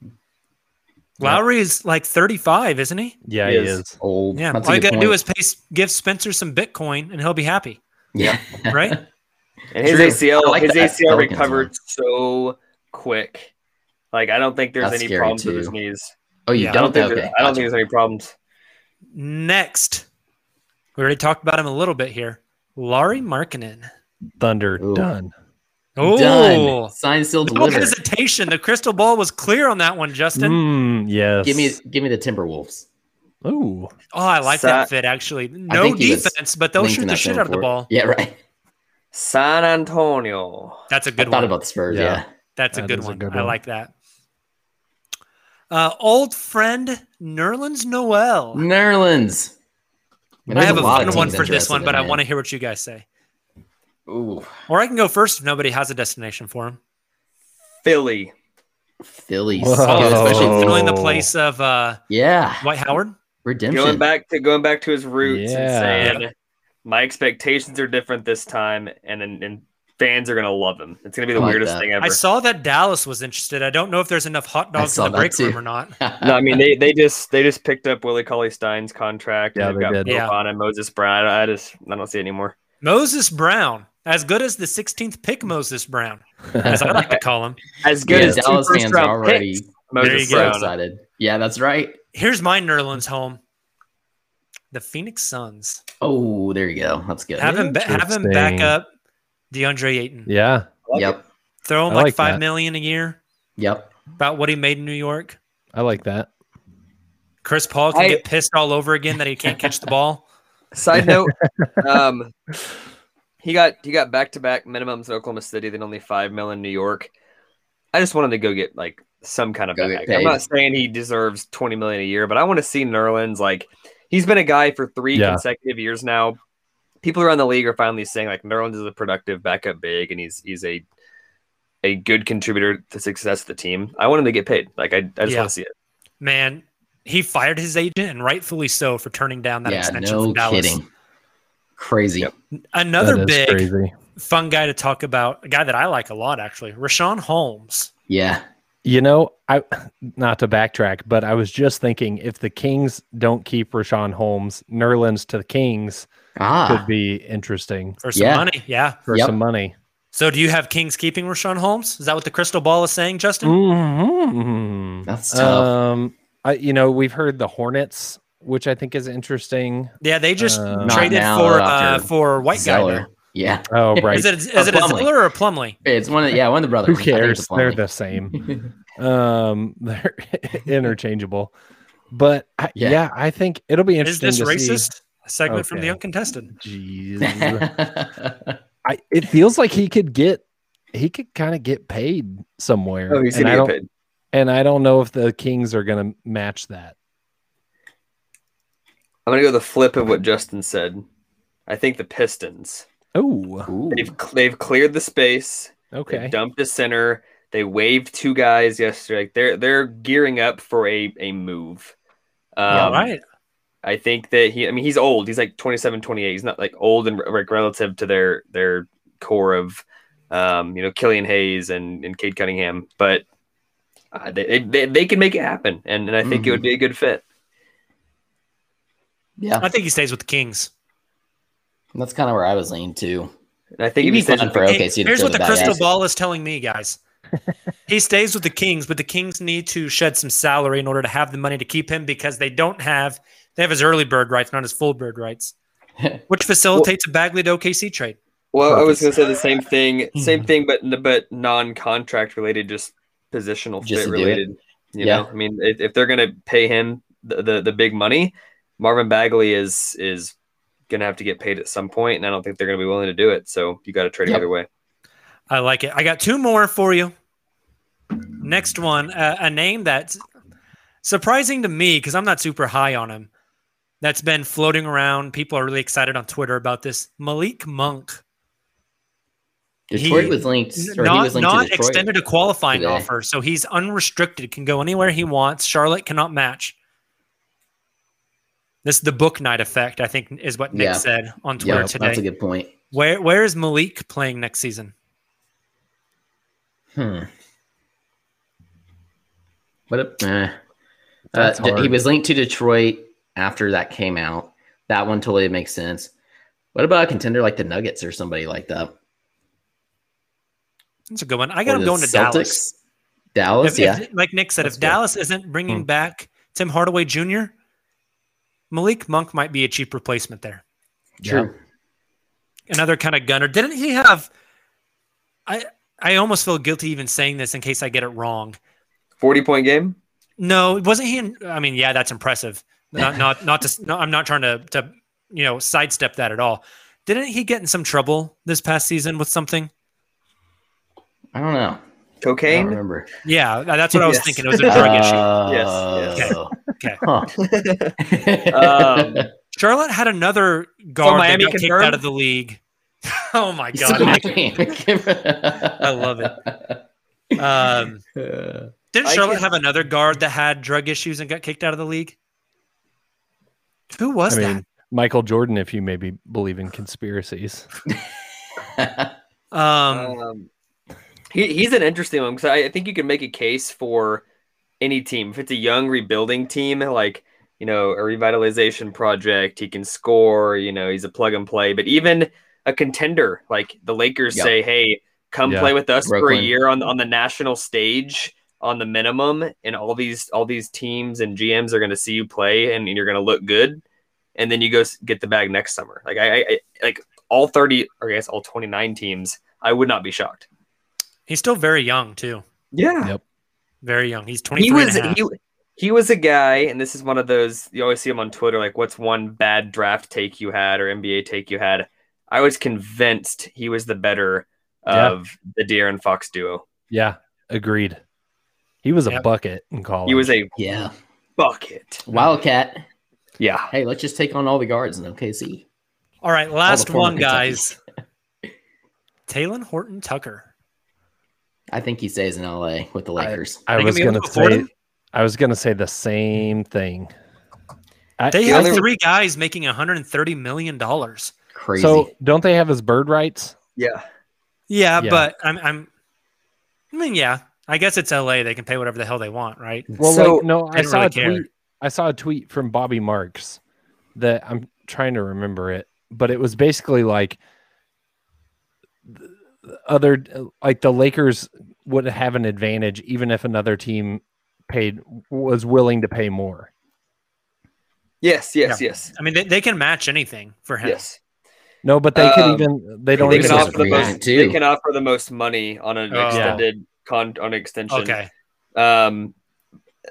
Lowry is like 35, isn't he? Yeah, He he is. is. Old. Yeah. That's All you got to do is pay, give Spencer some Bitcoin and he'll be happy, yeah. (laughs) right? And his True. ACL, like his that ACL Pelicans recovered one. so quick. Like I don't think there's That's any scary, problems with his knees. Oh, you Yeah, I don't don't think okay. I don't gotcha. think there's any problems. Next, we already talked about him a little bit here. Lauri Markkanen. Thunder Ooh. done. Oh, Done. Signed, still no delivered. hesitation. The crystal ball was clear on that one, Justin. Mm, yes. Give me, give me the Timberwolves. Ooh. Oh, I like Sa- that fit actually. No think he was defense, but they'll shoot the shit out of the ball. Yeah, right. San Antonio. That's a good thought one. about the Spurs. Yeah. Yeah. That's a That good is a one. I like that. Uh, old friend Nerlens Noel. Nerlens. I have a lot of fun one for this one, in but I want to hear what you guys say. Ooh, Or I can go first if nobody has a destination for him. Philly. Philly. Whoa. Especially filling the place of uh, Yeah. Dwight Howard. Redemption. Going back to going back to his roots Yeah. and saying My expectations are different this time, and and, and fans are gonna love him. It's gonna be the like weirdest that. thing ever. I saw that Dallas was interested. I don't know if there's enough hot dogs in the break too. room or not. (laughs) no, I mean they, they just they just picked up Willie Cauley Stein's contract. Yeah, and they they've got did. Yeah. And Moses Brown. I just I don't see it anymore. Moses Brown, as good as the 16th pick Moses Brown, as I like to call him. (laughs) As good Yeah, as two Dallas fans are first-round already picks, There Moses you so go. Brown. excited. Yeah, that's right. Here's my Nerlens home. The Phoenix Suns. Oh, there you go. That's good. Have him, ba- have him back up DeAndre Ayton. Yeah. Yep. Throw him I like, like five that. million a year, Yep. about what he made in New York. I like that. Chris Paul can I- get pissed all over again that he can't catch the ball. (laughs) Side (laughs) note, um, he got he got back to back minimums in Oklahoma City, then only five mil in New York. I just wanted to go get like some kind of bag. I'm not saying he deserves twenty million a year, but I want to see Nerlens like he's been a guy for three Yeah. consecutive years now. People around the league are finally saying like Nerlens is a productive backup big and he's he's a a good contributor to success of the team. I want him to get paid. Like I, I just Yeah. want to see it. Man, he fired his agent, and rightfully so, for turning down that Yeah, extension no from Dallas. kidding. Crazy. Yep. Another big crazy. fun guy to talk about, a guy that I like a lot actually, Richaun Holmes. Yeah. You know, I not to backtrack, but I was just thinking if the Kings don't keep Richaun Holmes, Nerlens to the Kings Ah. could be interesting For some Yeah. money, yeah. for Yep. some money. So, do you have Kings keeping Richaun Holmes? Is that what the crystal ball is saying, Justin? Mhm. That's tough. Um, I, you know, we've heard the Hornets, which I think is interesting. Yeah, they just Uh, traded now, for uh, for white guy. Zeller. though. Yeah. Oh, (laughs) right. Is it is Or it a Plumlee. Zeller or a Plumlee? It's one of yeah, one of the brothers. Who cares? They're the same. um, (laughs) they're (laughs) interchangeable. But I, Yeah. yeah. I think it'll be interesting. Is this to racist? A segment from the Okay. uncontested. Jeez. (laughs) I, it feels like he could get he could kind of get paid somewhere. Oh, he's and I get don't paid. and I don't know if the Kings are gonna match that. I'm gonna go the flip of what Justin said. I think the Pistons. Oh, Ooh. They've they've cleared the space. okay. They dumped a center. They waived two guys yesterday. They're they're gearing up for a a move. Um, All right. I think that he. I mean, he's old. He's like 27, 28. He's not like old and like relative to their their core of, um, you know, Killian Hayes and and Cade Cunningham. But uh, they, they they can make it happen, and, and I think it would be a good fit. Yeah. I think he stays with the Kings. That's kind of where I was leaning too. And I think He'd if be fun for the- Hey, OKC here's what the the crystal badass. ball is telling me, guys. (laughs) he stays with the Kings, but the Kings need to shed some salary in order to have the money to keep him because they don't have they have his early bird rights, not his full bird rights, (laughs) which facilitates a Bagley to OKC trade. Well, I was going to say the same thing, same thing, but but non-contract related, just positional Just fit to do it. related. You Yeah. know, I mean, if, if they're going to pay him the, the the big money, Marvin Bagley is is going to have to get paid at some point, and I don't think they're going to be willing to do it. So you got to trade him Yep. either way. I like it. I got two more for you. Next one, uh, a name that's surprising to me because I'm not super high on him. That's been floating around. People are really excited on Twitter about this. Malik Monk. Detroit He- was linked, or he not was linked not to Detroit. extended a qualifying today. offer, so he's unrestricted, can go anywhere he wants. Charlotte cannot match. This is the Bouknight effect, I think, is what Nick Yeah. said on Twitter Yeah, today. that's a good point. Where where is Malik playing next season? Hmm. What? A, eh. Uh, he was linked to Detroit after that came out. That one totally makes sense. What about a contender like the Nuggets or somebody like that? That's a good one. I got Or him going to Dallas. Dallas, If- yeah. if- like Nick said, That's if good. Dallas isn't bringing Hmm. back Tim Hardaway Jr., Malik Monk might be a cheap replacement there. True. Another kind of gunner. Didn't he have? I I almost feel guilty even saying this in case I get it wrong. Forty point game. No, it wasn't he? In, I mean, yeah, that's impressive. Not not not to. No, I'm not trying to to you know sidestep that at all. Didn't he get in some trouble this past season with something? I don't know. I don't Cocaine. remember. Yeah, that's what I was Yes. thinking. It was a drug issue. Yes, Oh. Okay. Huh. (laughs) Um, Charlotte had another guard that Miami got kicked confirmed? out of the league. (laughs) oh my god! I I love it. Um, (laughs) didn't Charlotte have another guard that had drug issues and got kicked out of the league? Who was I that? mean, Michael Jordan, if you maybe believe in conspiracies. (laughs) Um, Um, he, he's an interesting one because I, I think you can make a case for any team. If it's a young rebuilding team, like you know a revitalization project, he can score. You know he's a plug and play. But even a contender like the Lakers Yep. say, "Hey, come Yeah. play with us for a year on on the national stage." On the minimum, and all these all these teams and GMs are going to see you play, and you're going to look good, and then you go get the bag next summer. Like I, I, I like all thirty, or I guess all twenty nine teams. I would not be shocked. he's still very young too. Yeah. Yep. Very young. He's 23 He was and a half. he, he was a guy, and this is one of those you always see him on Twitter, like what's one bad draft take you had or NBA take you had. I was convinced he was the better Yeah. of the De'Aaron Fox duo. Yeah, agreed. He was a Yep. bucket in college. He was a yeah. bucket. Wildcat. Yeah. Hey, let's just take on all the guards in OKC. All right, last former one, guys. (laughs) Talen Horton Tucker. I think he stays in LA with the Lakers. I Think was he'll be able gonna to say. him? I was gonna say the same thing. They The have only- three guys making 130 million dollars. Crazy. so don't they have his bird rights? Yeah. Yeah, Yeah. but I'm, I'm. I mean, yeah. I guess it's LA. They can pay whatever the hell they want, right? Well, So, like no, I didn't saw really a care. tweet. I saw a tweet from Bobby Marks that I'm trying to remember it, but it was basically like other like the Lakers would have an advantage even if another team paid was willing to pay more. Yes, yes, yes. I mean, they, they can match anything for him. Yes. No, but they could Um, even they don't They Lakers can even offer the most too. they can offer the most money on an Oh. extended con on extension. Okay. Um,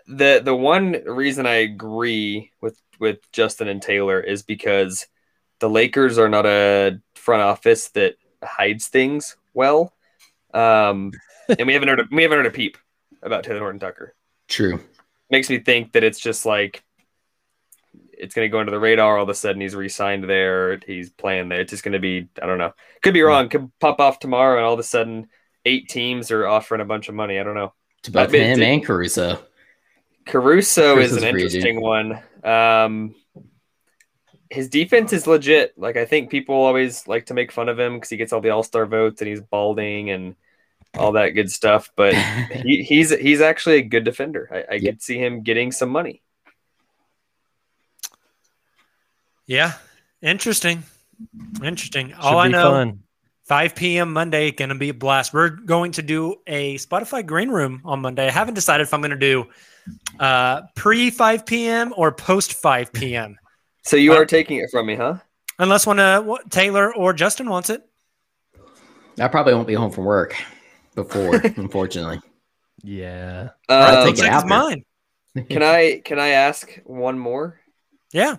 the the one reason I agree with with Justin and Tayler is because the Lakers are not a front office that hides things well. Um, (laughs) and we haven't heard a, we haven't heard a peep about Talen Horton Tucker. True. Makes me think that it's just like it's going to go under the radar. All of a sudden, he's re-signed there. He's playing there. It's just going to be I don't know. Could be wrong. Could pop off tomorrow, and all of a sudden, eight teams are offering a bunch of money. I don't know. To both I mean, him did- and Caruso. Caruso is an free interesting one. Um, his defense is legit. Like I think people always like to make fun of him because he gets all the All Star votes and he's balding and all that good stuff. But (laughs) he, he's he's actually a good defender. I, I Yep. could see him getting some money. Yeah. Interesting. Interesting. Should All I know, fun. 5 p.m. Monday, going to be a blast. We're going to do a Spotify Green Room on Monday. I haven't decided if I'm going to do uh, pre 5 p.m. or post 5 p.m. So you Uh, are taking it from me, huh? Unless one uh, Tayler or Justin wants it. I probably won't be home from work before, (laughs) unfortunately. Yeah. I'll Um, take it Check mine. (laughs) can I can I ask one more? Yeah.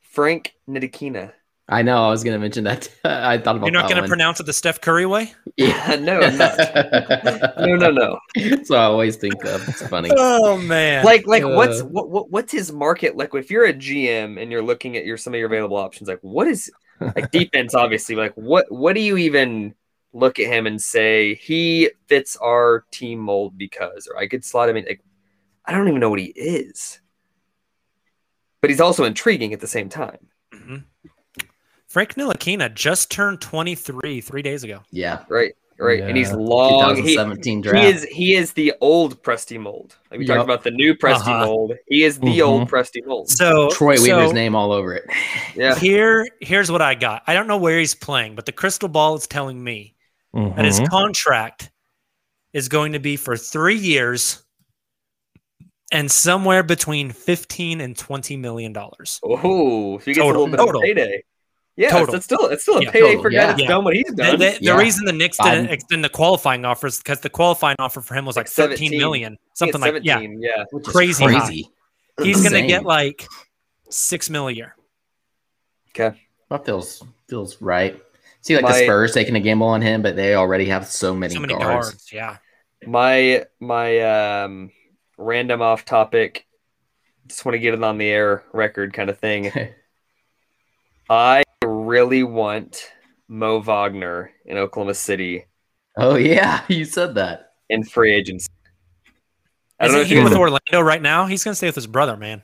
Frank Ntilikina. I know. I was going to mention that. (laughs) I thought about You're not going to pronounce it the Steph Curry way? (laughs) Yeah. no, I'm not. (laughs) No, no, no. That's what I always think of. It's funny. Oh, man. like like what's Uh, what, what what's his market like if you're a gm and you're looking at your some of your available options like what is like defense obviously like what what do you even look at him and say he fits our team mold because or i could slot him in like i don't even know what he is but he's also intriguing at the same time Mhm. Frank Ntilikina just turned 23 three days ago. Yeah. right right and he's Yeah. long he, 2017 he draft. is he is the old Presti mold like we Yep. talked about the new Presti Uh-huh. mold he is the Mhm. old Presti mold So Troy so Weaver's name all over it. yeah Here, here's what I got. I don't know where he's playing, but the crystal ball is telling me that his Mhm. contract is going to be for three years and somewhere between 15 and 20 million dollars. Oh, so he gets Total. a little bit Total. of payday. Yeah, Total. it's still it's still a Yeah, payday total, for a guy that's Yeah. done what he's done. the- the Yeah. reason the Knicks didn't Five. extend the qualifying offers is because the qualifying offer for him was like, Like 13 17. million, something like yeah. 17, yeah. Which Crazy high. crazy. He's going to get like six mil a year. Okay. That feels feels right. See, like My- the Spurs taking a gamble on him, but they already have so many, So many guards. guards. Yeah. My my um random off topic, just want to get it on the air record kind of thing. I (laughs) really want Mo Wagner in Oklahoma City oh yeah, (laughs) you said that. in free agency. I don't Isn't know if he you with guys, Orlando right now? He's going to stay with his brother, man.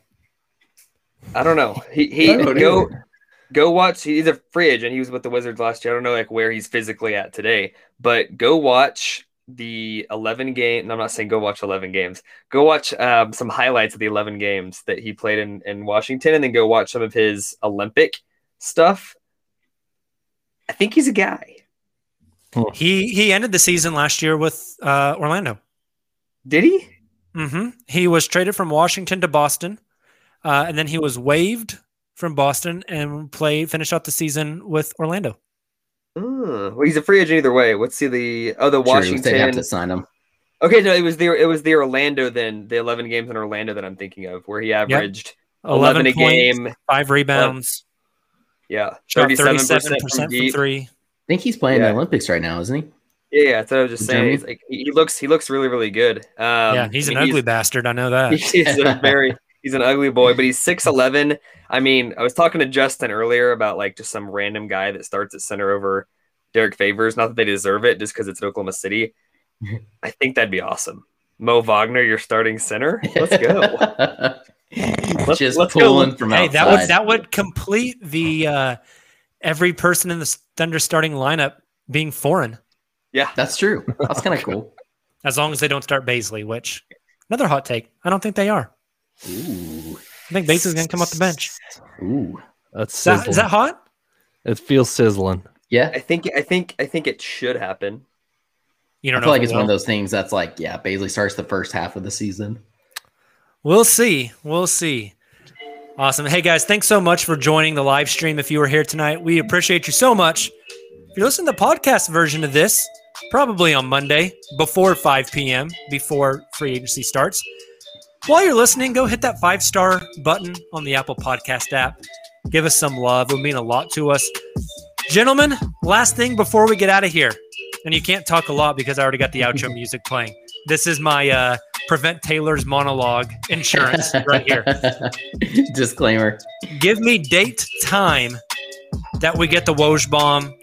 I don't know. He he don't go either. go watch. He's a free agent. He was with the Wizards last year. I don't know like where he's physically at today, but go watch the 11 game. I'm not saying go watch 11 games. Go watch um, some highlights of the 11 games that he played in in Washington, and then go watch some of his Olympic stuff. I think he's a guy. He he ended the season last year with uh, Orlando. Did he? hmm He was traded from Washington to Boston, uh, and then he was waived from Boston and played finished out the season with Orlando. Uh, well, he's a free agent either way. What's see the oh the True, they'd have to sign him. Okay, no, it was the it was the Orlando then the 11 games in Orlando that I'm thinking of where he averaged 11, a points, game. five rebounds, Yeah, 37 37 percent percent from from three. I think he's playing Yeah. the Olympics right now, isn't he? Yeah, yeah, that's what I was just saying. He's like he he looks he looks really really good. Um, yeah, he's I an mean, ugly bastard. I know that. (laughs) He's a very he's an ugly boy, but he's six eleven. I mean, I was talking to Justin earlier about like just some random guy that starts at center over Derek Favors. Not that they deserve it, just because it's in Oklahoma City. (laughs) I think that'd be awesome. Mo Wagner, your starting center. Let's go. (laughs) Just let's go. pulling from Hey, outside. that would that would complete the uh, every person in the Thunder starting lineup being foreign, Yeah, That's true. That's kind of cool. (laughs) as long as they don't start Bazley. Which another hot take. I don't think they are. Ooh, I think Bazley's going to come off the bench. ooh, That's Is that, that hot? it feels sizzling. yeah. I think I think I think it should happen. You I don't feel know. like it's it one of those things that's like, yeah, Bazley starts the first half of the season. We'll see. We'll see. Awesome. Hey guys, thanks so much for joining the live stream. If you were here tonight, we appreciate you so much. If you're listening to the podcast version of this, probably on Monday before 5 p.m., before free agency starts. While you're listening, go hit that five star button on the Apple Podcast app. Give us some love. It would mean a lot to us. Gentlemen, last thing before we get out of here, and you can't talk a lot because I already got the outro (laughs) music playing. This is my uh, prevent Tayler's monologue insurance right here. (laughs) Disclaimer. Give me date, time that we get the Woj bomb.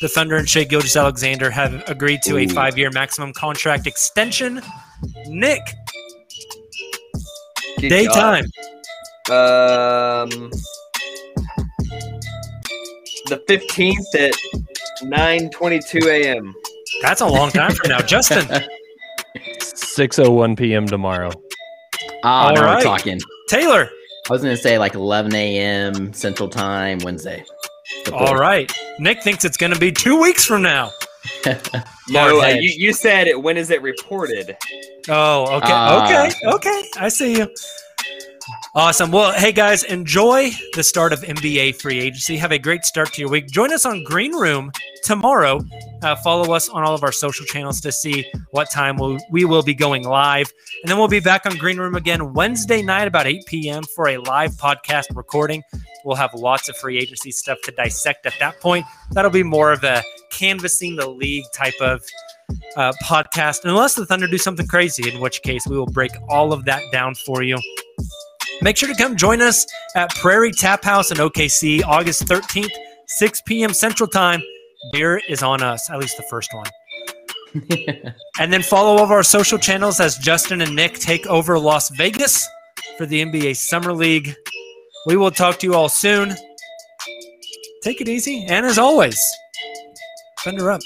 The Thunder and Shai Gilgeous-Alexander have agreed to a five year maximum contract extension. Nick, Good daytime. God. Um, the fifteenth at nine twenty-two a.m. That's a long time from now. Justin, (laughs) 6:01 p.m. tomorrow. Ah, All now right. we're talking. Tayler. I was gonna say like 11 a.m. Central Time Wednesday. The All Nick thinks it's going to be two weeks from now. (laughs) No, uh, you, you said it. When is it reported? Oh, okay. Ah. okay. Okay. I see you. Awesome. Well, hey guys, enjoy the start of NBA free agency. Have a great start to your week. Join us on Green Room tomorrow. Uh, follow us on all of our social channels to see what time we'll, we will be going live. And then we'll be back on Green Room again Wednesday night about 8 p.m. for a live podcast recording. We'll have lots of free agency stuff to dissect at that point. That'll be more of a canvassing the league type of uh, podcast, unless the Thunder do something crazy, in which case we will break all of that down for you. Make sure to come join us at Prairie Tap House in OKC, August 13th, 6 p.m. Central Time. Beer is on us, at least the first one. (laughs) And then follow all of our social channels as Justin and Nick take over Las Vegas for the NBA Summer League. We will talk to you all soon. Take it easy. And as always, Thunder up.